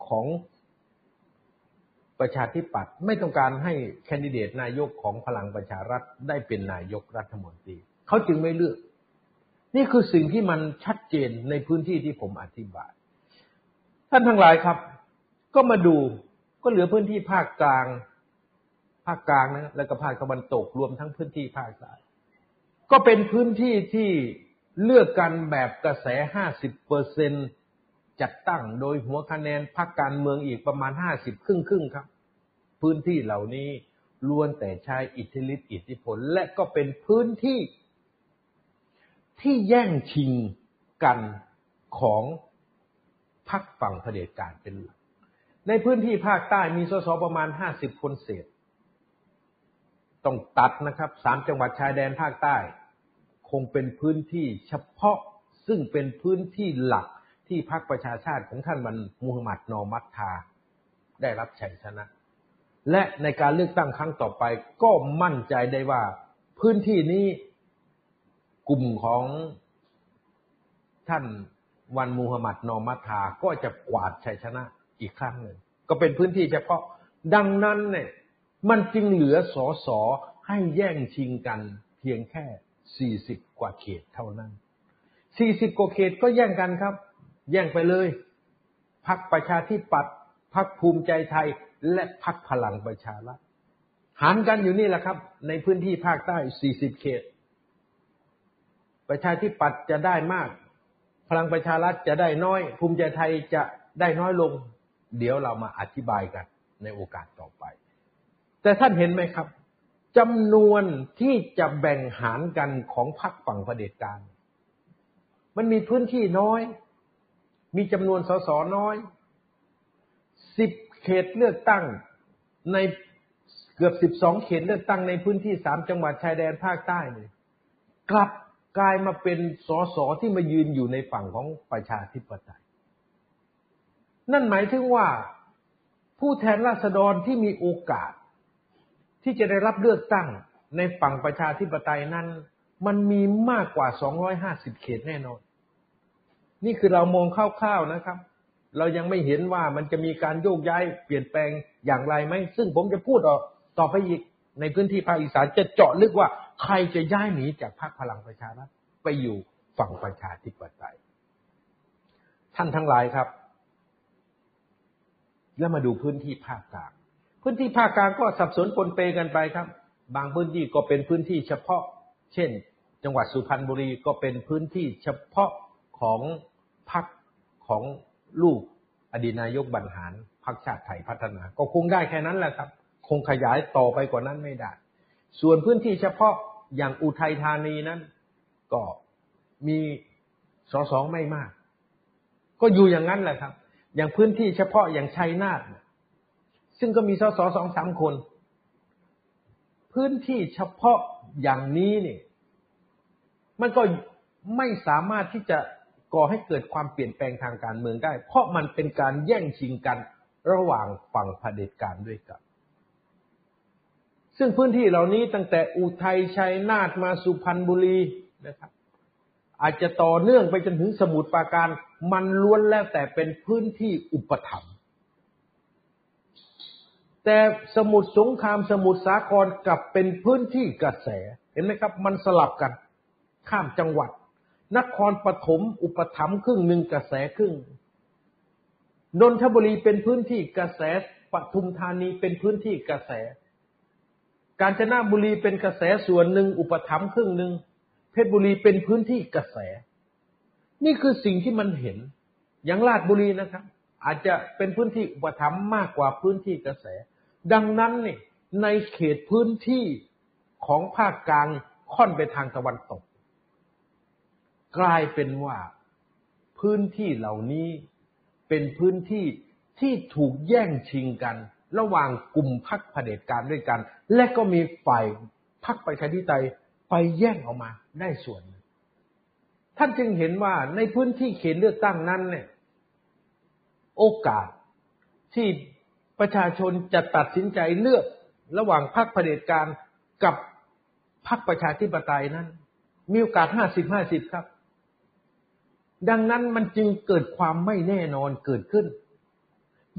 ของประชาธิปัตย์ไม่ต้องการให้แคนดิเดตนายกของพลังประชารัฐได้เป็นนายกรัฐมนตรีเขาจึงไม่เลือก นี่คือสิ่งที่มันชัดเจนในพื้นที่ที่ผมอธิบาย ท่านทั้งหลายครับ ก็มาดูก็เหลือพื้นที่ภาคกลาง ภาคกลางนะแล้วก็ภาคตะวันตกรวมทั้งพื้นที่ภาคใต้ก็เป็นพื้นที่ที่เลือกกันแบบกระแสห้าสิบเปอร์เซ็นต์ จัดตั้งโดยหัวคะแนนพรรคการเมืองอีกประมาณห้าสิบครึ่งครึ่งครับ พื้นที่เหล่านี้ล้วนแต่ใช้อิทธิฤทธิอิทธิพล และก็เป็นพื้นที่ ที่แย่งชิงกันของพรรคฝั่งเผด็จการเป็นหลักในพื้นที่ภาคใต้มีสสประมาณห้าสิบคนเศษ ต้องตัดนะครับสามจังหวัดชายแดนภาคใต้ คงเป็นพื้นที่เฉพาะซึ่งเป็นพื้นที่หลัก ที่พรรคประชาชาติของท่านมันมูฮัมหมัดนอมัตทา ได้รับชัยชนะ และในการเลือกตั้งครั้งต่อไปก็มั่นใจได้ว่า พื้นที่นี้กลุ่มของท่านวันมูฮัมหมัดนอมัตทาก็จะกวาดชัยชนะอีกครั้งหนึ่งก็เป็นพื้นที่เฉพาะดังนั้นเนี่ยมันจึงเหลือสอสอให้แย่งชิงกันเพียงแค่ 40 กว่าเขตเท่านั้น 40 กว่าเขตก็แย่งกันครับ แย่งไปเลยพักประชาธิปัตย์พักภูมิใจไทย และพักพลังประชารัฐหารกันอยู่นี่แหละครับ ในพื้นที่ภาคใต้ 40 เขต ประชาธิปัตย์จะได้มาก พลังประชารัฐจะได้น้อย ภูมิใจไทยจะได้น้อยลง เดี๋ยวเรามาอธิบายกันในโอกาสต่อไป แต่ท่านเห็นไหมครับจำนวนที่จะแบ่งหารกันของพรรคฝั่งเผด็จการ มันมีพื้นที่น้อย มีจำนวนสสน้อยสิบเขตเลือกตั้งในเกือบสิบสองเขตเลือกตั้งในพื้นที่สามจังหวัดชายแดนภาคใต้เนี่ยกลับกลายมาเป็นสสที่มายืนอยู่ในฝั่งของประชาธิปไตย นั่นหมายถึงว่าผู้แทนราษฎรที่มีโอกาส ที่จะได้รับเลือกตั้งในฝั่งประชาธิปไตยนั้น มันมีมากกว่า 250 เขตแน่นอน นี่คือเรามองคร่าวๆนะครับ เรายังไม่เห็นว่ามันจะมีการโยกย้ายเปลี่ยนแปลงอย่างไรไหมซึ่งผมจะพูดออกต่อไปอีกในพื้นที่ภาคอีสานจะเจาะลึกว่าใครจะย้ายหนีจากพรรคพลังประชารัฐไปอยู่ฝั่งประชาธิปไตย ท่านทั้งหลายครับ แล้วมาดูพื้นที่ภาคกลางพื้นที่ภาคกลางก็สับสนปนเปกันไปครับ บางพื้นที่ก็เป็นพื้นที่เฉพาะ เช่น จังหวัดสุพรรณบุรีก็เป็นพื้นที่เฉพาะของ พรรคของลูกอดีนายกบรรหารพรรคชาติไทยพัฒนา ก็คงได้แค่นั้นแหละครับ คงขยายต่อไปกว่านั้นไม่ได้ ส่วนพื้นที่เฉพาะอย่างอุทัยธานีนั้น ก็มีสสไม่มาก ก็อยู่อย่างนั้นแหละครับ อย่างพื้นที่เฉพาะอย่างชัยนาทซึ่งก็มีสสสองสามคน พื้นที่เฉพาะอย่างนี้นี่มันก็ไม่สามารถที่จะ ก่อให้เกิดความเปลี่ยนแปลงทางการเมืองได้ เพราะมันเป็นการแย่งชิงกันระหว่างฝั่งเผด็จการด้วยกัน ซึ่งพื้นที่เหล่านี้ตั้งแต่อุทัยชัยนาทมาสุพรรณบุรีนะครับ อาจจะต่อเนื่องไปจนถึงสมุทรปราการ มันล้วนแล้วแต่เป็นพื้นที่อุปถัมภ์แต่สมุทรสงครามสมุทรสาครกลับเป็นพื้นที่กระแส เห็นไหมครับ มันสลับกัน ข้ามจังหวัด นครปฐมอุปถัมภ์ครึ่งหนึ่งกระแสครึ่งนนทบุรีเป็นพื้นที่กระแสปทุมธานีเป็นพื้นที่กระแส กาญจนบุรีเป็นกระแสส่วนหนึ่งอุปถัมภ์ครึ่งหนึ่งเพชรบุรีเป็นพื้นที่กระแส นี่คือสิ่งที่มันเห็น อย่างลาดบุรีนะครับ อาจจะเป็นพื้นที่อุปถัมภ์มากกว่าพื้นที่กระแส ดังนั้นนี่ในเขตพื้นที่ของภาคกลางค่อนไปทางตะวันตก กลายเป็นว่าพื้นที่เหล่านี้เป็นพื้นที่ที่ถูกแย่งชิงกัน ระหว่างกลุ่มพรรคเผด็จการด้วยกัน และก็มีฝ่ายพรรคประชาธิปไตยไปแย่งออกมาได้ส่วน ท่านจึงเห็นว่าในพื้นที่เขตเลือกตั้งนั้นเนี่ยโอกาสที่ประชาชนจะตัดสินใจเลือกระหว่างพรรคเผด็จการกับพรรคประชาธิปไตยนั้น มีโอกาสห้าสิบห้าสิบครับ ดังนั้นมันจึงเกิดความไม่แน่นอนเกิดขึ้น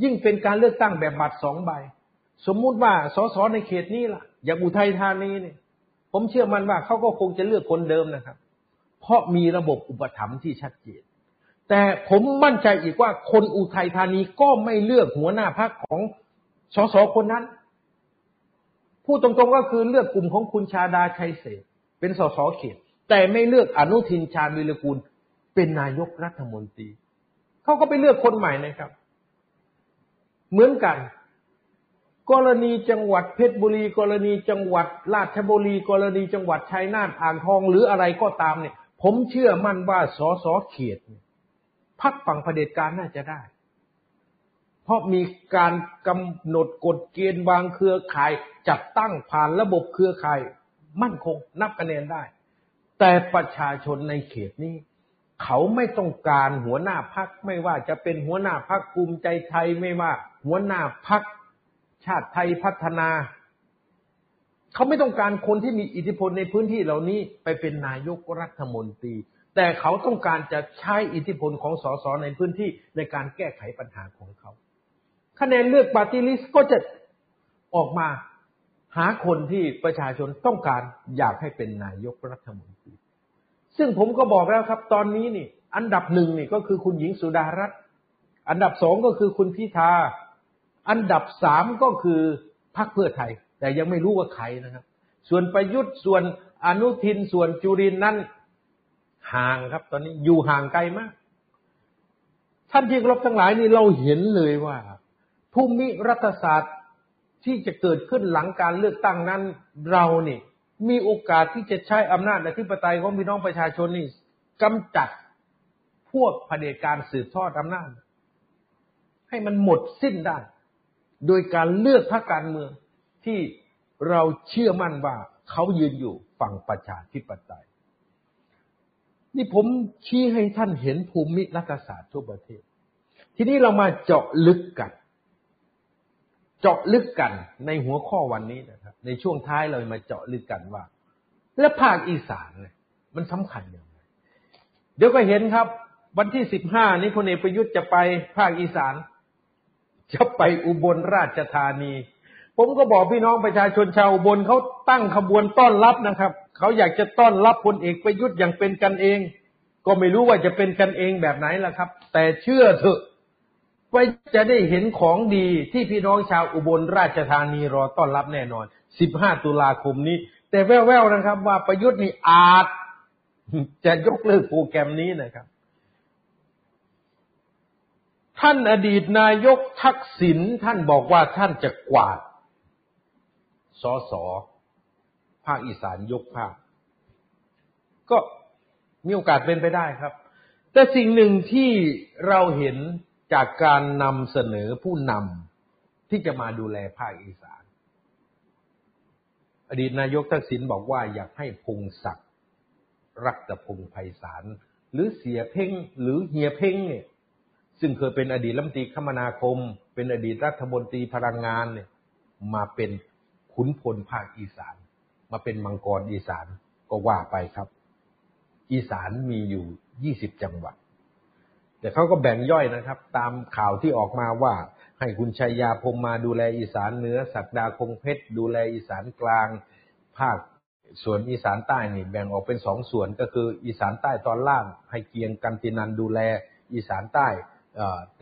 ยิ่งเป็นการเลือกตั้งแบบบัตรสองใบ สมมุติว่าสสในเขตนี้ล่ะ อย่างอุทัยธานีเนี่ย ผมเชื่อมันว่าเขาก็คงจะเลือกคนเดิมนะครับ เพราะมีระบบอุปถัมภ์ที่ชัดเจน แต่ผมมั่นใจอีกว่าคนอุทัยธานีก็ไม่เลือกหัวหน้าพรรคของสสคนนั้น พูดตรงๆก็คือเลือกกลุ่มของคุณชาดาชัยเศษเป็นสสเขต แต่ไม่เลือกอนุทินชาญวิรกูล เป็นนายกรัฐมนตรีเขาก็ไปเลือกคนใหม่นะครับ เหมือนกัน กรณีจังหวัดเพชรบุรี กรณีจังหวัดราชบุรี กรณีจังหวัดชัยนาทอ่างทองหรืออะไรก็ตามเนี่ย ผมเชื่อมั่นว่าสอสอเขตพักฝั่งเผด็จการน่าจะได้ เพราะมีการกำหนดกฎเกณฑ์วางเครือข่ายจัดตั้งผ่านระบบเครือข่ายมั่นคงนับคะแนนได้ แต่ประชาชนในเขตนี้ เขาไม่ต้องการหัวหน้าพักไม่ว่าจะเป็นหัวหน้าพักภูมิใจไทยไม่ว่า หัวหน้าพักชาติไทยพัฒนา เขาไม่ต้องการคนที่มีอิทธิพลในพื้นที่เหล่านี้ไปเป็นนายกรัฐมนตรี แต่เขาต้องการจะใช้อิทธิพลของสสในพื้นที่ในการแก้ไขปัญหาของเขา คะแนนเลือกปาร์ตี้ลิสต์ก็จะออกมาหาคนที่ประชาชนต้องการอยากให้เป็นนายกรัฐมนตรี ซึ่งผมก็บอกแล้วครับ ตอนนี้นี่ อันดับหนึ่งนี่ก็คือคุณหญิงสุดารัตน์อันดับสองก็คือคุณพิธา อันดับสามก็คือพรรคเพื่อไทย แต่ยังไม่รู้ว่าใครนะครับ ส่วนประยุทธ์ส่วนอนุทินส่วนจุรินนั้นห่างครับ ตอนนี้อยู่ห่างไกลมาก ท่านที่รบทั้งหลายนี่เราเห็นเลยว่าภูมิรัฐศาสตร์ที่จะเกิดขึ้นหลังการเลือกตั้งนั้นเรานี่ มีโอกาสที่จะใช้อำนาจและทิปไตยของพี่น้องประชาชนนี่กำจัดพวกเผด็จการสืบทอดอำนาจ ให้มันหมดสิ้นได้ โดยการเลือกพรรคการเมืองที่เราเชื่อมั่นว่าเขายืนอยู่ฝั่งประชาธิปไตย นี่ผมชี้ให้ท่านเห็นภูมิรัฐศาสตร์ทั่วประเทศ ทีนี้เรามาเจาะลึกกัน เจาะลึกกันในหัวข้อวันนี้นะครับ ในช่วงท้ายเรามาเจาะลึกกันว่า และภาคอีสานเนี่ยมันสำคัญอย่างไรเดี๋ยวก็เห็นครับ วันที่สิบห้านี้พลเอกประยุทธ์จะไปภาคอีสาน จะไปอุบลราชธานี ผมก็บอกพี่น้องประชาชนชาวอุบลเขาตั้งขบวนต้อนรับนะครับเขาอยากจะต้อนรับพลเอกประยุทธ์อย่างเป็นกันเอง ก็ไม่รู้ว่าจะเป็นกันเองแบบไหนล่ะครับ แต่เชื่อเถอะ ว่าจะได้เห็นของดีที่พี่น้องชาวอุบลราชธานีรอต้อนรับแน่นอน 15 ตุลาคมนี้ แต่แว่วๆนะครับ ว่าประยุทธ์นี่อาจจะยกเลิกโปรแกรมนี้นะครับ ท่านอดีตนายกทักษิณท่านบอกว่าท่านจะกวาดสอสอภาคอีสานยกภาค ก็มีโอกาสเป็นไปได้ครับ แต่สิ่งหนึ่งที่เราเห็น จากการนำเสนอผู้นำที่จะมาดูแลภาคอีสาน อดีตนายกทักษิณบอกว่าอยากให้พงศักดิ์รัตพงศ์ไพศาลหรือเสียเพ่งหรือเฮียเพ่งเนี่ยซึ่งเคยเป็นอดีตรัฐมนตรีคมนาคม เป็นอดีตรัฐมนตรีพลังงานเนี่ยมาเป็นขุนพลภาคอีสาน มาเป็นมังกรอีสานก็ว่าไปครับ อีสานมีอยู่ยี่สิบจังหวัด แต่เขาก็แบ่งย่อยนะครับ ตามข่าวที่ออกมาว่า ให้คุณชัยยาพมมาดูแลอีสานเหนือศักดาคงเพชรดูแลอีสานกลาง ภาคส่วนอีสานใต้นี่แบ่งออกเป็นสองส่วนก็คืออีสานใต้ตอนล่าง ให้เกียงกันตินันดูแล อีสานใต้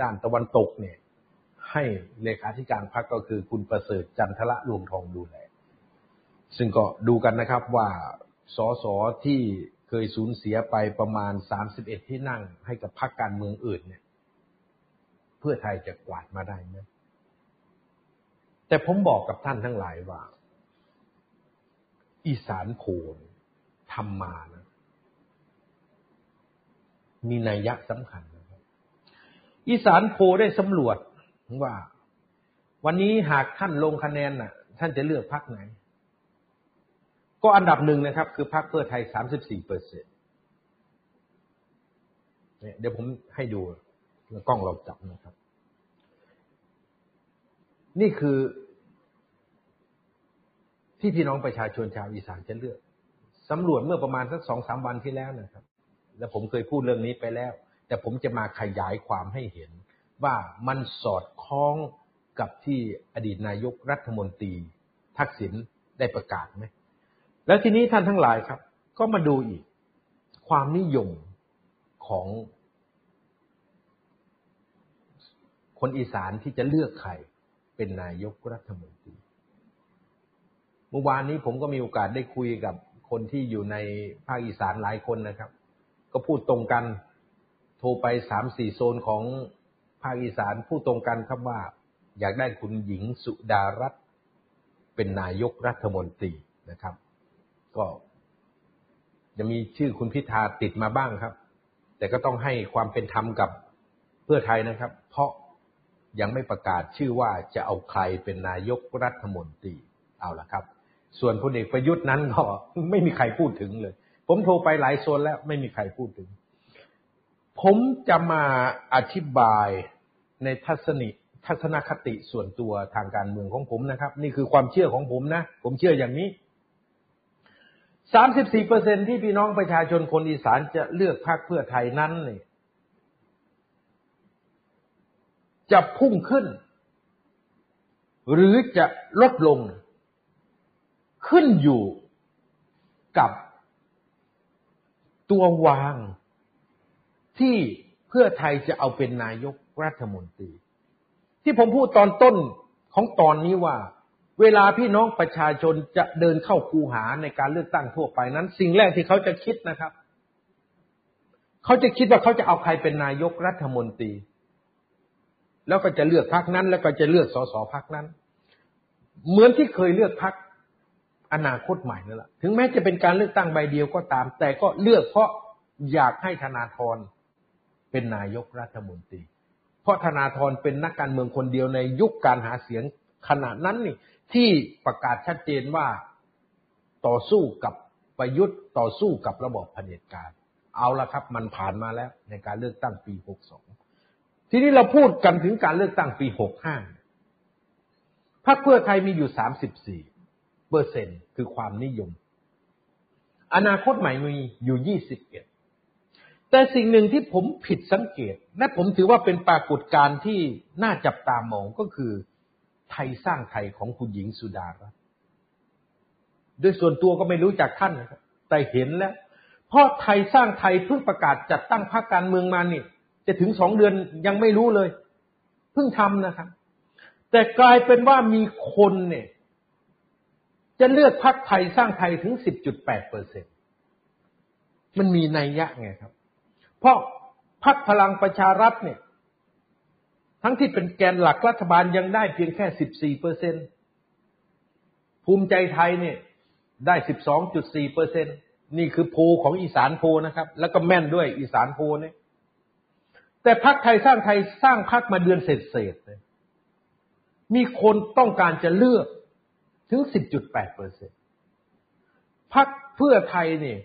ด้านตะวันตกเนี่ยให้เลขาธิการพรรคก็คือคุณประเสริฐจันทละรวงทองดูแล ซึ่งก็ดูกันนะครับว่าสสที่ เคยสูญเสียไปประมาณ 31 ที่นั่งให้กับพรรคการเมืองอื่นเนี่ย เพื่อไทยจะกวาดมาได้ไหมแต่ผมบอกกับท่านทั้งหลายว่า อีสานโผลทำมานะ มีนัยยะสำคัญนะครับ อีสานโพได้สำรวจว่า วันนี้หากท่านลงคะแนนน่ะ ท่านจะเลือกพรรคไหน ก็อันดับหนึ่งนะครับ คือพรรคเพื่อไทยสามสิบสี่เปอร์เซ็นเนี่ยเดี๋ยวผมให้ดูกล้องเราจับนะครับ นี่คือ ที่พี่น้องประชาชนชาวอีสานจะเลือกสำรวจเมื่อประมาณสักสองสามวันที่แล้วนะครับ และผมเคยพูดเรื่องนี้ไปแล้ว แต่ผมจะมาขยายความให้เห็น ว่ามันสอดคล้องกับที่อดีตนายกรัฐมนตรี ทักษิณได้ประกาศไหม แล้วทีนี้ท่านทั้งหลายครับ ก็มาดูอีก ความนิยมของคนอีสานที่จะเลือกใครเป็นนายกรัฐมนตรีเมื่อวานนี้ผมก็มีโอกาสได้คุยกับคนที่อยู่ในภาคอีสานหลายคนนะครับ ก็พูดตรงกันโทรไปสามสี่โซนของภาคอีสานพูดตรงกันครับว่า อยากได้คุณหญิงสุดารัตน์เป็นนายกรัฐมนตรีนะครับ ก็จะมีชื่อคุณพิธาติดมาบ้างครับ แต่ก็ต้องให้ความเป็นธรรมกับเพื่อไทยนะครับ เพราะยังไม่ประกาศชื่อว่าจะเอาใครเป็นนายกรัฐมนตรีเอาละครับ ส่วนพลเอกประยุทธ์นั้นก็ไม่มีใครพูดถึงเลย ผมโทรไปหลายโซนแล้วไม่มีใครพูดถึง ผมจะมาอธิบายในทัศนิทัศนคติส่วนตัวทางการเมืองของผมนะครับ นี่คือความเชื่อของผมนะ ผมเชื่ออย่างนี้ สามสิบสี่เปอร์เซ็นที่พี่น้องประชาชนคนอีสานจะเลือกพรรคเพื่อไทยนั้นเนี่ยจะพุ่งขึ้น หรือจะลดลง ขึ้นอยู่กับตัววางที่เพื่อไทยจะเอาเป็นนายกรัฐมนตรี ที่ผมพูดตอนต้นของตอนนี้ว่า เวลาพี่น้องประชาชนจะเดินเข้าคูหาในการเลือกตั้งทั่วไปนั้น สิ่งแรกที่เขาจะคิดนะครับ เขาจะคิดว่าเขาจะเอาใครเป็นนายกรัฐมนตรี แล้วก็จะเลือกพรรคนั้น แล้วก็จะเลือกสสพรรคนั้น เหมือนที่เคยเลือกพรรคอนาคตใหม่นั่นแหละถึงแม้จะเป็นการเลือกตั้งใบเดียวก็ตาม แต่ก็เลือกเพราะอยากให้ธนาธรเป็นนายกรัฐมนตรี เพราะธนาธรเป็นนักการเมืองคนเดียวในยุคการหาเสียงขณะนั้นนี่ ที่ประกาศชัดเจนว่าต่อสู้กับประยุทธ์ต่อสู้กับระบอบเผด็จการ เอาละครับ มันผ่านมาแล้วในการเลือกตั้งปี 62 ทีนี้เราพูดกันถึงการเลือกตั้งปี 65พรรคเพื่อไทยมีอยู่ 34เปอร์เซ็นต์คือความนิยม อนาคตใหม่มีอยู่ 21 แต่สิ่งหนึ่งที่ผมผิดสังเกต และผมถือว่าเป็นปรากฏการณ์ที่น่าจับตามองก็คือ ไทยสร้างไทยของคุณหญิงสุดารัตน์โดยส่วนตัวก็ไม่รู้จักท่านแต่เห็นแล้ว เพราะไทยสร้างไทยเพิ่งประกาศจัดตั้งพรรคการเมืองมานี่ จะถึงสองเดือนยังไม่รู้เลย เพิ่งทำนะครับ แต่กลายเป็นว่ามีคนเนี่ย จะเลือกพรรคไทยสร้างไทยถึง10.8เปอร์เซ็นมันมีนัยยะไงครับ เพราะพักพลังประชารัฐเนี่ย ทั้งที่เป็นแกนหลักรัฐบาลยังได้เพียงแค่สิบสี่เปอร์เซ็นภูมิใจไทยเนี่ยได้สิบสองจุดสี่เปอร์เซ็นนี่คือโพของอีสานโพนะครับ แล้วก็แม่นด้วยอีสานโพเนี่ยแต่พักไทยสร้างไทยสร้างพักมาเดือนเศษเศษเลยมีคนต้องการจะเลือกถึงสิบจุดแปดเปอร์เซ็นพักเพื่อไทยเนี่ย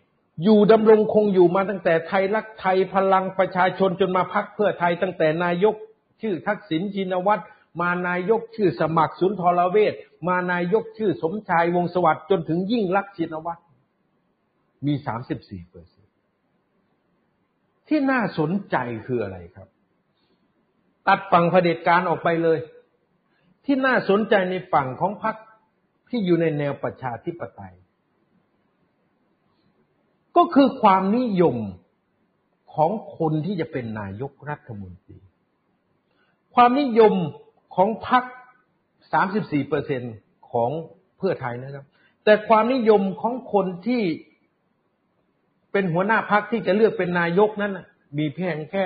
อยู่ดำรงคงอยู่มาตั้งแต่ไทยรักไทยพลังประชาชนจนมาพักเพื่อไทยตั้งแต่นายก ชื่อทักษิณชินวัตรมานายกชื่อสมัครสุนทรเวชมานายกชื่อสมชายวงสวัสดิ์จนถึงยิ่งรักชินวัตรมีสามสิบสี่เปอร์เซ็นที่น่าสนใจคืออะไรครับ ตัดฝั่งเผด็จการออกไปเลย ที่น่าสนใจในฝั่งของพรรคที่อยู่ในแนวประชาธิปไตย ก็คือความนิยมของคนที่จะเป็นนายกรัฐมนตรี ความนิยมของพรรค34เปอร์เซ็นของเพื่อไทยนะครับ แต่ความนิยมของคนที่เป็นหัวหน้าพรรคที่จะเลือกเป็นนายกนั้นมีเพียงแค่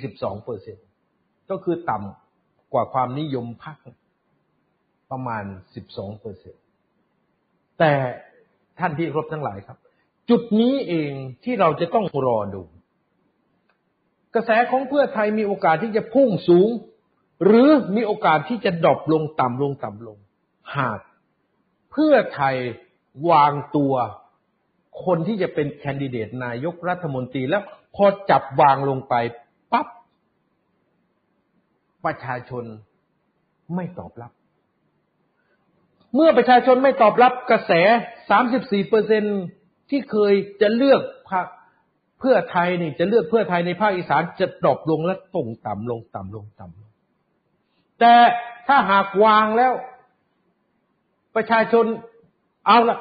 22เปอร์เซ็นก็คือต่ำกว่าความนิยมพรรคประมาณ12เปอร์เซ็นแต่ท่านที่ครบทั้งหลายครับ จุดนี้เองที่เราจะต้องรอดู กระแสของเพื่อไทยมีโอกาสที่จะพุ่งสูง หรือมีโอกาสที่จะดรอปลงต่ำลงต่ำลง หากเพื่อไทยวางตัวคนที่จะเป็นแคนดิเดตนายกรัฐมนตรีแล้วพอจับวางลงไปปั๊บประชาชนไม่ตอบรับ เมื่อประชาชนไม่ตอบรับกระแส 34เปอร์เซ็นต์ที่เคยจะเลือกพรรค เพื่อไทยนี่จะเลือกเพื่อไทยในภาคอีสานจะดรอปลงและตรงต่ำลงต่ำลงต่ำลง แต่ถ้าหากวางแล้ว ประชาชนเอาละ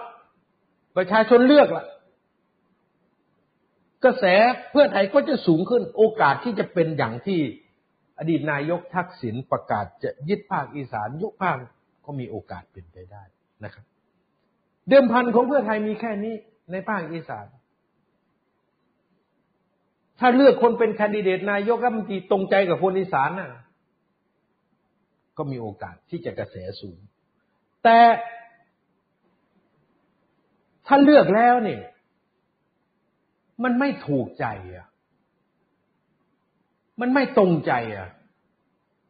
ประชาชนเลือกละกระแสเพื่อไทยก็จะสูงขึ้น โอกาสที่จะเป็นอย่างที่อดีตนายกทักษิณประกาศจะยึดภาคอีสานยกภาคก็มีโอกาสเป็นไปได้นะครับ เดิมพันของเพื่อไทยมีแค่นี้ในภาคอีสาน ถ้าเลือกคนเป็นคนดิเดตนายกรัฐมนตรีตรงใจกับคนอีสานน่ะ ก็มีโอกาสที่จะกระแสสูง แต่ถ้าเลือกแล้วเนี่ย มันไม่ถูกใจอะ มันไม่ตรงใจอะ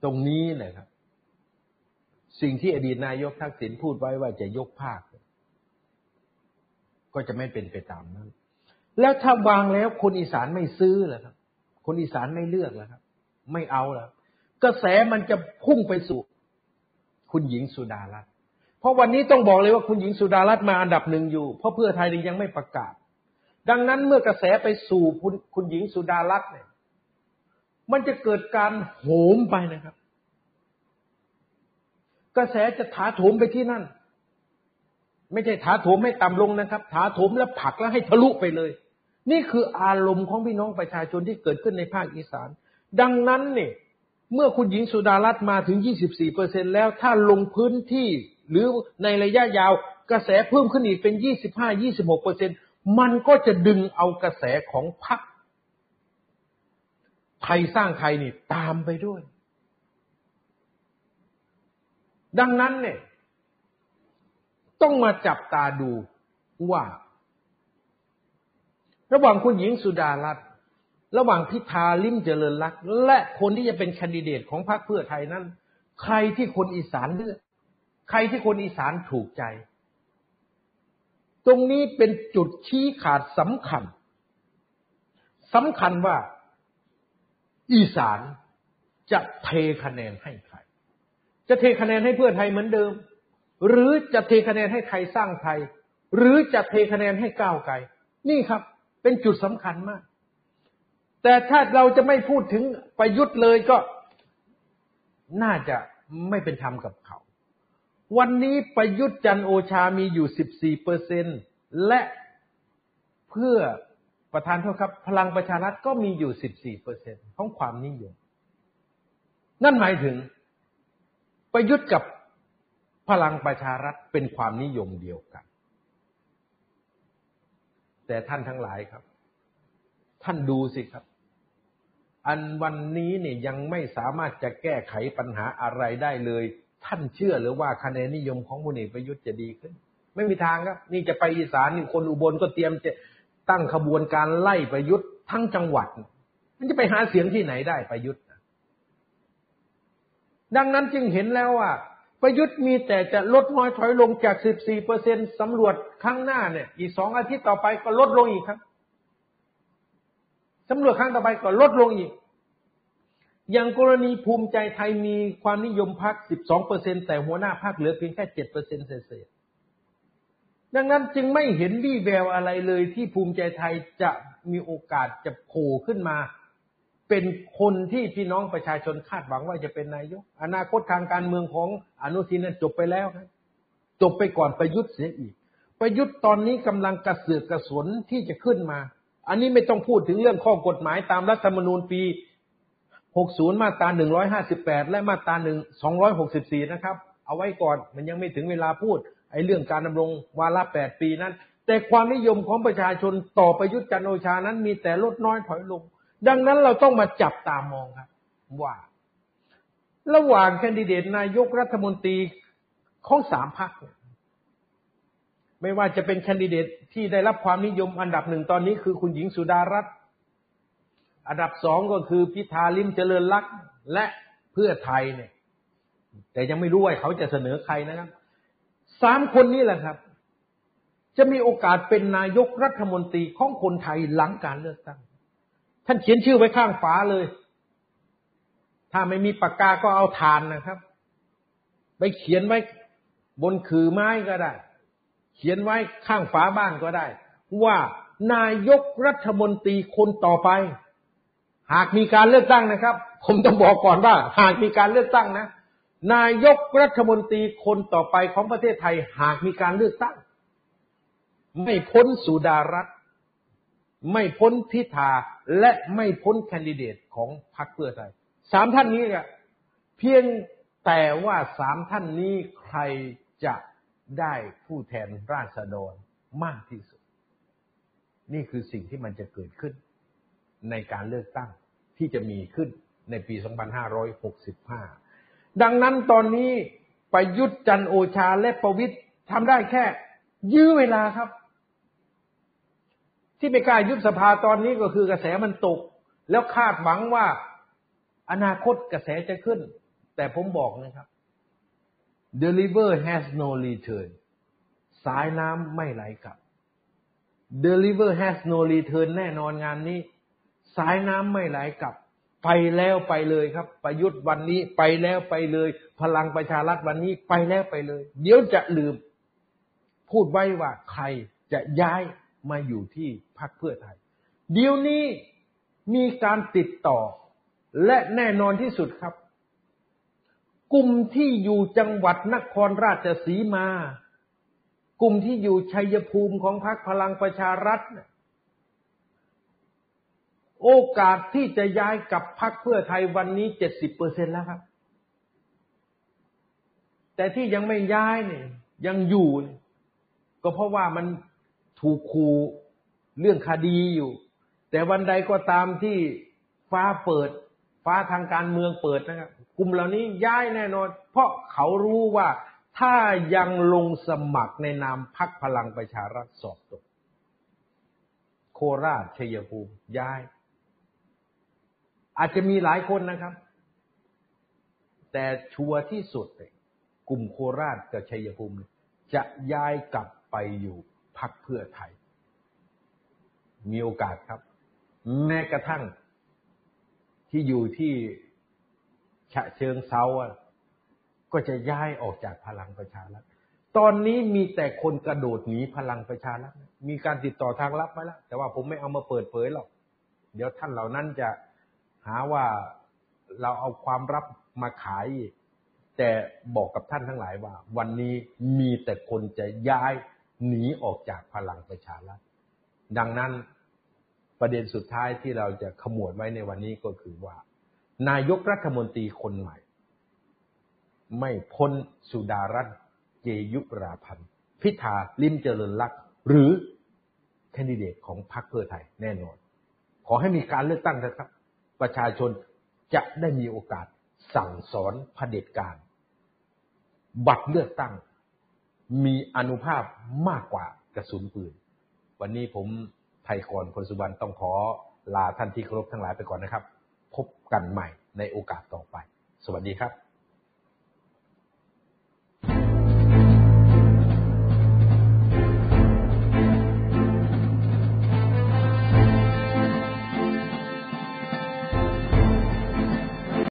ตรงนี้เลยครับ สิ่งที่อดีตนายกทักษิณพูดไว้ว่าจะยกภาค ก็จะไม่เป็นไปตามนั้น แล้วถ้าวางแล้วคนอีสานไม่ซื้อเหรอครับ คนอีสานไม่เลือกแล้วครับ ไม่เอาแล้วกระแสมันจะพุ่งไปสู่ คุณหญิงสุดารัตน์เพราะวันนี้ต้องบอกเลยว่าคุณหญิงสุดารัตน์มาอันดับหนึ่งอยู่ เพราะเพื่อไทยยังไม่ประกาศ ดังนั้นเมื่อกระแสไปสู่คุณคุณหญิงสุดารัตน์เนี่ย มันจะเกิดการโหมไปนะครับ กระแสจะถาโถมไปที่นั่น ไม่ใช่ถาโถมให้ต่ำลงนะครับ ถาโถมแล้วผักแล้วให้ทะลุไปเลย นี่คืออารมณ์ของพี่น้องประชาชนที่เกิดขึ้นในภาคอีสาน ดังนั้นเนี่ยเมื่อคุณหญิงสุดารัตน์มาถึง 24เปอร์เซ็นแล้วถ้าลงพื้นที่หรือในระยะยาวกระแสเพิ่มขึ้นอีกเป็น 25-26เปอร์เซ็นมันก็จะดึงเอากระแสของพรรคไทยสร้างไทยนี่ตามไปด้วย ดังนั้นเนี่ย ต้องมาจับตาดูว่า ระหว่างคุณหญิงสุดารัตน์ระหว่างพิธาลิมเจริญรักษ์และคนที่จะเป็นคนดิเดตของพรรคเพื่อไทยนั้น ใครที่คนอีสานเลือก ใครที่คนอีสานถูกใจ ตรงนี้เป็นจุดชี้ขาดสำคัญสำคัญว่าอีสานจะเทคะแนนให้ใคร จะเทคะแนนให้เพื่อไทยเหมือนเดิม หรือจะเทคะแนนให้ไทยสร้างไทย หรือจะเทคะแนนให้ก้าวไกล นี่ครับ เป็นจุดสำคัญมาก แต่ถ้าเราจะไม่พูดถึงประยุทธ์เลยก็น่าจะไม่เป็นธรรมกับเขา วันนี้ประยุทธ์จันโอชามีอยู่14เปอร์เซ็นและเพื่อประธานโทษครับ พลังประชารัฐก็มีอยู่14เปอร์เซ็นของความนิยม นั่นหมายถึงประยุทธ์กับ พลังประชารัฐเป็นความนิยมเดียวกัน แต่ท่านทั้งหลายครับ ท่านดูสิครับ อันวันนี้เนี่ยยังไม่สามารถจะแก้ไขปัญหาอะไรได้เลย ท่านเชื่อหรือว่าคะแนนนิยมของพลเอกประยุทธ์จะดีขึ้น ไม่มีทางครับ นี่จะไปอีสานนี่คนอุบลก็เตรียมจะตั้งขบวนการไล่ประยุทธ์ทั้งจังหวัด มันจะไปหาเสียงที่ไหนได้ประยุทธ์ดังนั้นจึงเห็นแล้วว่า ประยุทธ์มีแต่จะลดน้อยถอยลงจาก 14เปอร์เซ็นสำรวจครั้งหน้าเนี่ย อีกสองอาทิตย์ต่อไปก็ลดลงอีกครับสำรวจครั้งต่อไปก็ลดลงอีก อย่างกรณีภูมิใจไทยมีความนิยมพรรค12เปอร์เซ็นแต่หัวหน้าพรรคเหลือเพียงแค่7เปอร์เซ็นเศษดังนั้นจึงไม่เห็นวี่แววอะไรเลยที่ภูมิใจไทยจะมีโอกาสจะโผล่ขึ้นมา เป็นคนที่พี่น้องประชาชนคาดหวังว่าจะเป็นนายก อนาคตทางการเมืองของอนุทินนั้นจบไปแล้วครับจบไปก่อนประยุทธ์เสียอีก ประยุทธ์ตอนนี้กำลังกระเสือกกระสนที่จะขึ้นมา อันนี้ไม่ต้องพูดถึงเรื่องข้อกฎหมายตามรัฐธรรมนูญปี 60 มาตรา 158 และมาตรา 1 264 นะครับ เอาไว้ก่อนมันยังไม่ถึงเวลาพูดไอ้เรื่องการดำรงวาระ 8 ปีนั้น แต่ความนิยมของประชาชนต่อประยุทธ์จันโอชานั้นมีแต่ลดน้อยถอยลง ดังนั้นเราต้องมาจับตามองครับว่า ระหว่างแคนดิเดตนายกรัฐมนตรีของสามพรรคไม่ว่าจะเป็นแคนดิเดตที่ได้รับความนิยมอันดับหนึ่งตอนนี้คือคุณหญิงสุดารัตน์อันดับสองก็คือพิธาลิมเจริญรักและเพื่อไทยเนี่ย แต่ยังไม่รู้ว่าเขาจะเสนอใครนะครับสามคนนี้แหละครับ จะมีโอกาสเป็นนายกรัฐมนตรีของคนไทยหลังการเลือกตั้ง ท่านเขียนชื่อไว้ข้างฝาเลย ถ้าไม่มีปากกาก็เอาทานนะครับ ไปเขียนไว้บนขือไม้ก็ได้ เขียนไว้ข้างฝาบ้านก็ได้ ว่านายกรัฐมนตรีคนต่อไป หากมีการเลือกตั้งนะครับ ผมต้องบอกก่อนว่า หากมีการเลือกตั้งนะ นายกรัฐมนตรีคนต่อไปของประเทศไทย หากมีการเลือกตั้ง ไม่พ้นสุดารัฐ ไม่พ้นพิธาและไม่พ้นแคนดิเดตของพรรคเพื่อไทยสามท่านนี้เนี่ยเพียงแต่ว่าสามท่านนี้ใครจะได้ผู้แทนราษฎรมากที่สุด นี่คือสิ่งที่มันจะเกิดขึ้นในการเลือกตั้งที่จะมีขึ้นในปี 2565 ดังนั้นตอนนี้ประยุทธ์จันโอชาและประวิทย์ทำได้แค่ ยื้อเวลาครับ ที่ไม่กล้ายุบสภาตอนนี้ก็คือกระแสมันตก แล้วคาดหวังว่า อนาคตกระแสจะขึ้น แต่ผมบอกนะครับ deliver has no return สายน้ำไม่ไหลกลับ deliver has no return แน่นอนงานนี้ สายน้ำไม่ไหลกลับ ไปแล้วไปเลยครับ ประยุทธ์วันนี้ไปแล้วไปเลย พลังประชารัฐวันนี้ไปแล้วไปเลย เดี๋ยวจะลืม พูดไว้ว่าใครจะย้าย มาอยู่ที่พรรคเพื่อไทย เดี๋ยวนี้มีการติดต่อ และแน่นอนที่สุดครับ กลุ่มที่อยู่จังหวัดนครราชสีมา กลุ่มที่อยู่ชัยภูมิของพรรคพลังประชารัฐ โอกาสที่จะย้ายกับพรรคเพื่อไทยวันนี้เจ็ดสิบเปอร์เซ็นแล้วครับ แต่ที่ยังไม่ย้ายเนี่ยยังอยู่ ก็เพราะว่ามัน ถูกคูเรื่องคดีอยู่ แต่วันใดก็ตามที่ฟ้าเปิด ฟ้าทางการเมืองเปิดนะครับกลุ่มเหล่านี้ย้ายแน่นอน เพราะเขารู้ว่าถ้ายังลงสมัครในนามพักพลังประชารัฐสอบตก โคราชชัยภูมิย้าย อาจจะมีหลายคนนะครับ แต่ชัวร์ที่สุดกลุ่มโคราชกับชัยภูมิ จะย้ายกลับไปอยู่ พักเพื่อไทย มีโอกาสครับ แม้กระทั่งที่อยู่ที่ฉะเชิงเซาก็จะย้ายออกจากพลังประชารัฐ ตอนนี้มีแต่คนกระโดดหนีพลังประชารัฐ มีการติดต่อทางลับไว้แล้ว แต่ว่าผมไม่เอามาเปิดเผยหรอก เดี๋ยวท่านเหล่านั้นจะหาว่าเราเอาความรับมาขาย แต่บอกกับท่านทั้งหลายว่า วันนี้มีแต่คนจะย้าย หนีออกจากพลังประชารัฐดังนั้นประเด็นสุดท้ายที่เราจะขมวดไว้ในวันนี้ก็คือว่า นายกรัฐมนตรีคนใหม่ ไม่พ้นสุดารัตน์เจยุราพันธ์พิธาลิมเจริญลักษ์หรือแคนดิเดตของพรรคเพื่อไทยแน่นอน ขอให้มีการเลือกตั้งนะครับ ประชาชนจะได้มีโอกาสสั่งสอนเผด็จการ บัตรเลือกตั้ง มีอนุภาพมากกว่ากระสุนปืน วันนี้ผมไทยกรคนสุวรรณต้องขอลาท่านที่เคารพทั้งหลายไปก่อนนะครับ พบกันใหม่ในโอกาสต่อไป สวัสดีครับ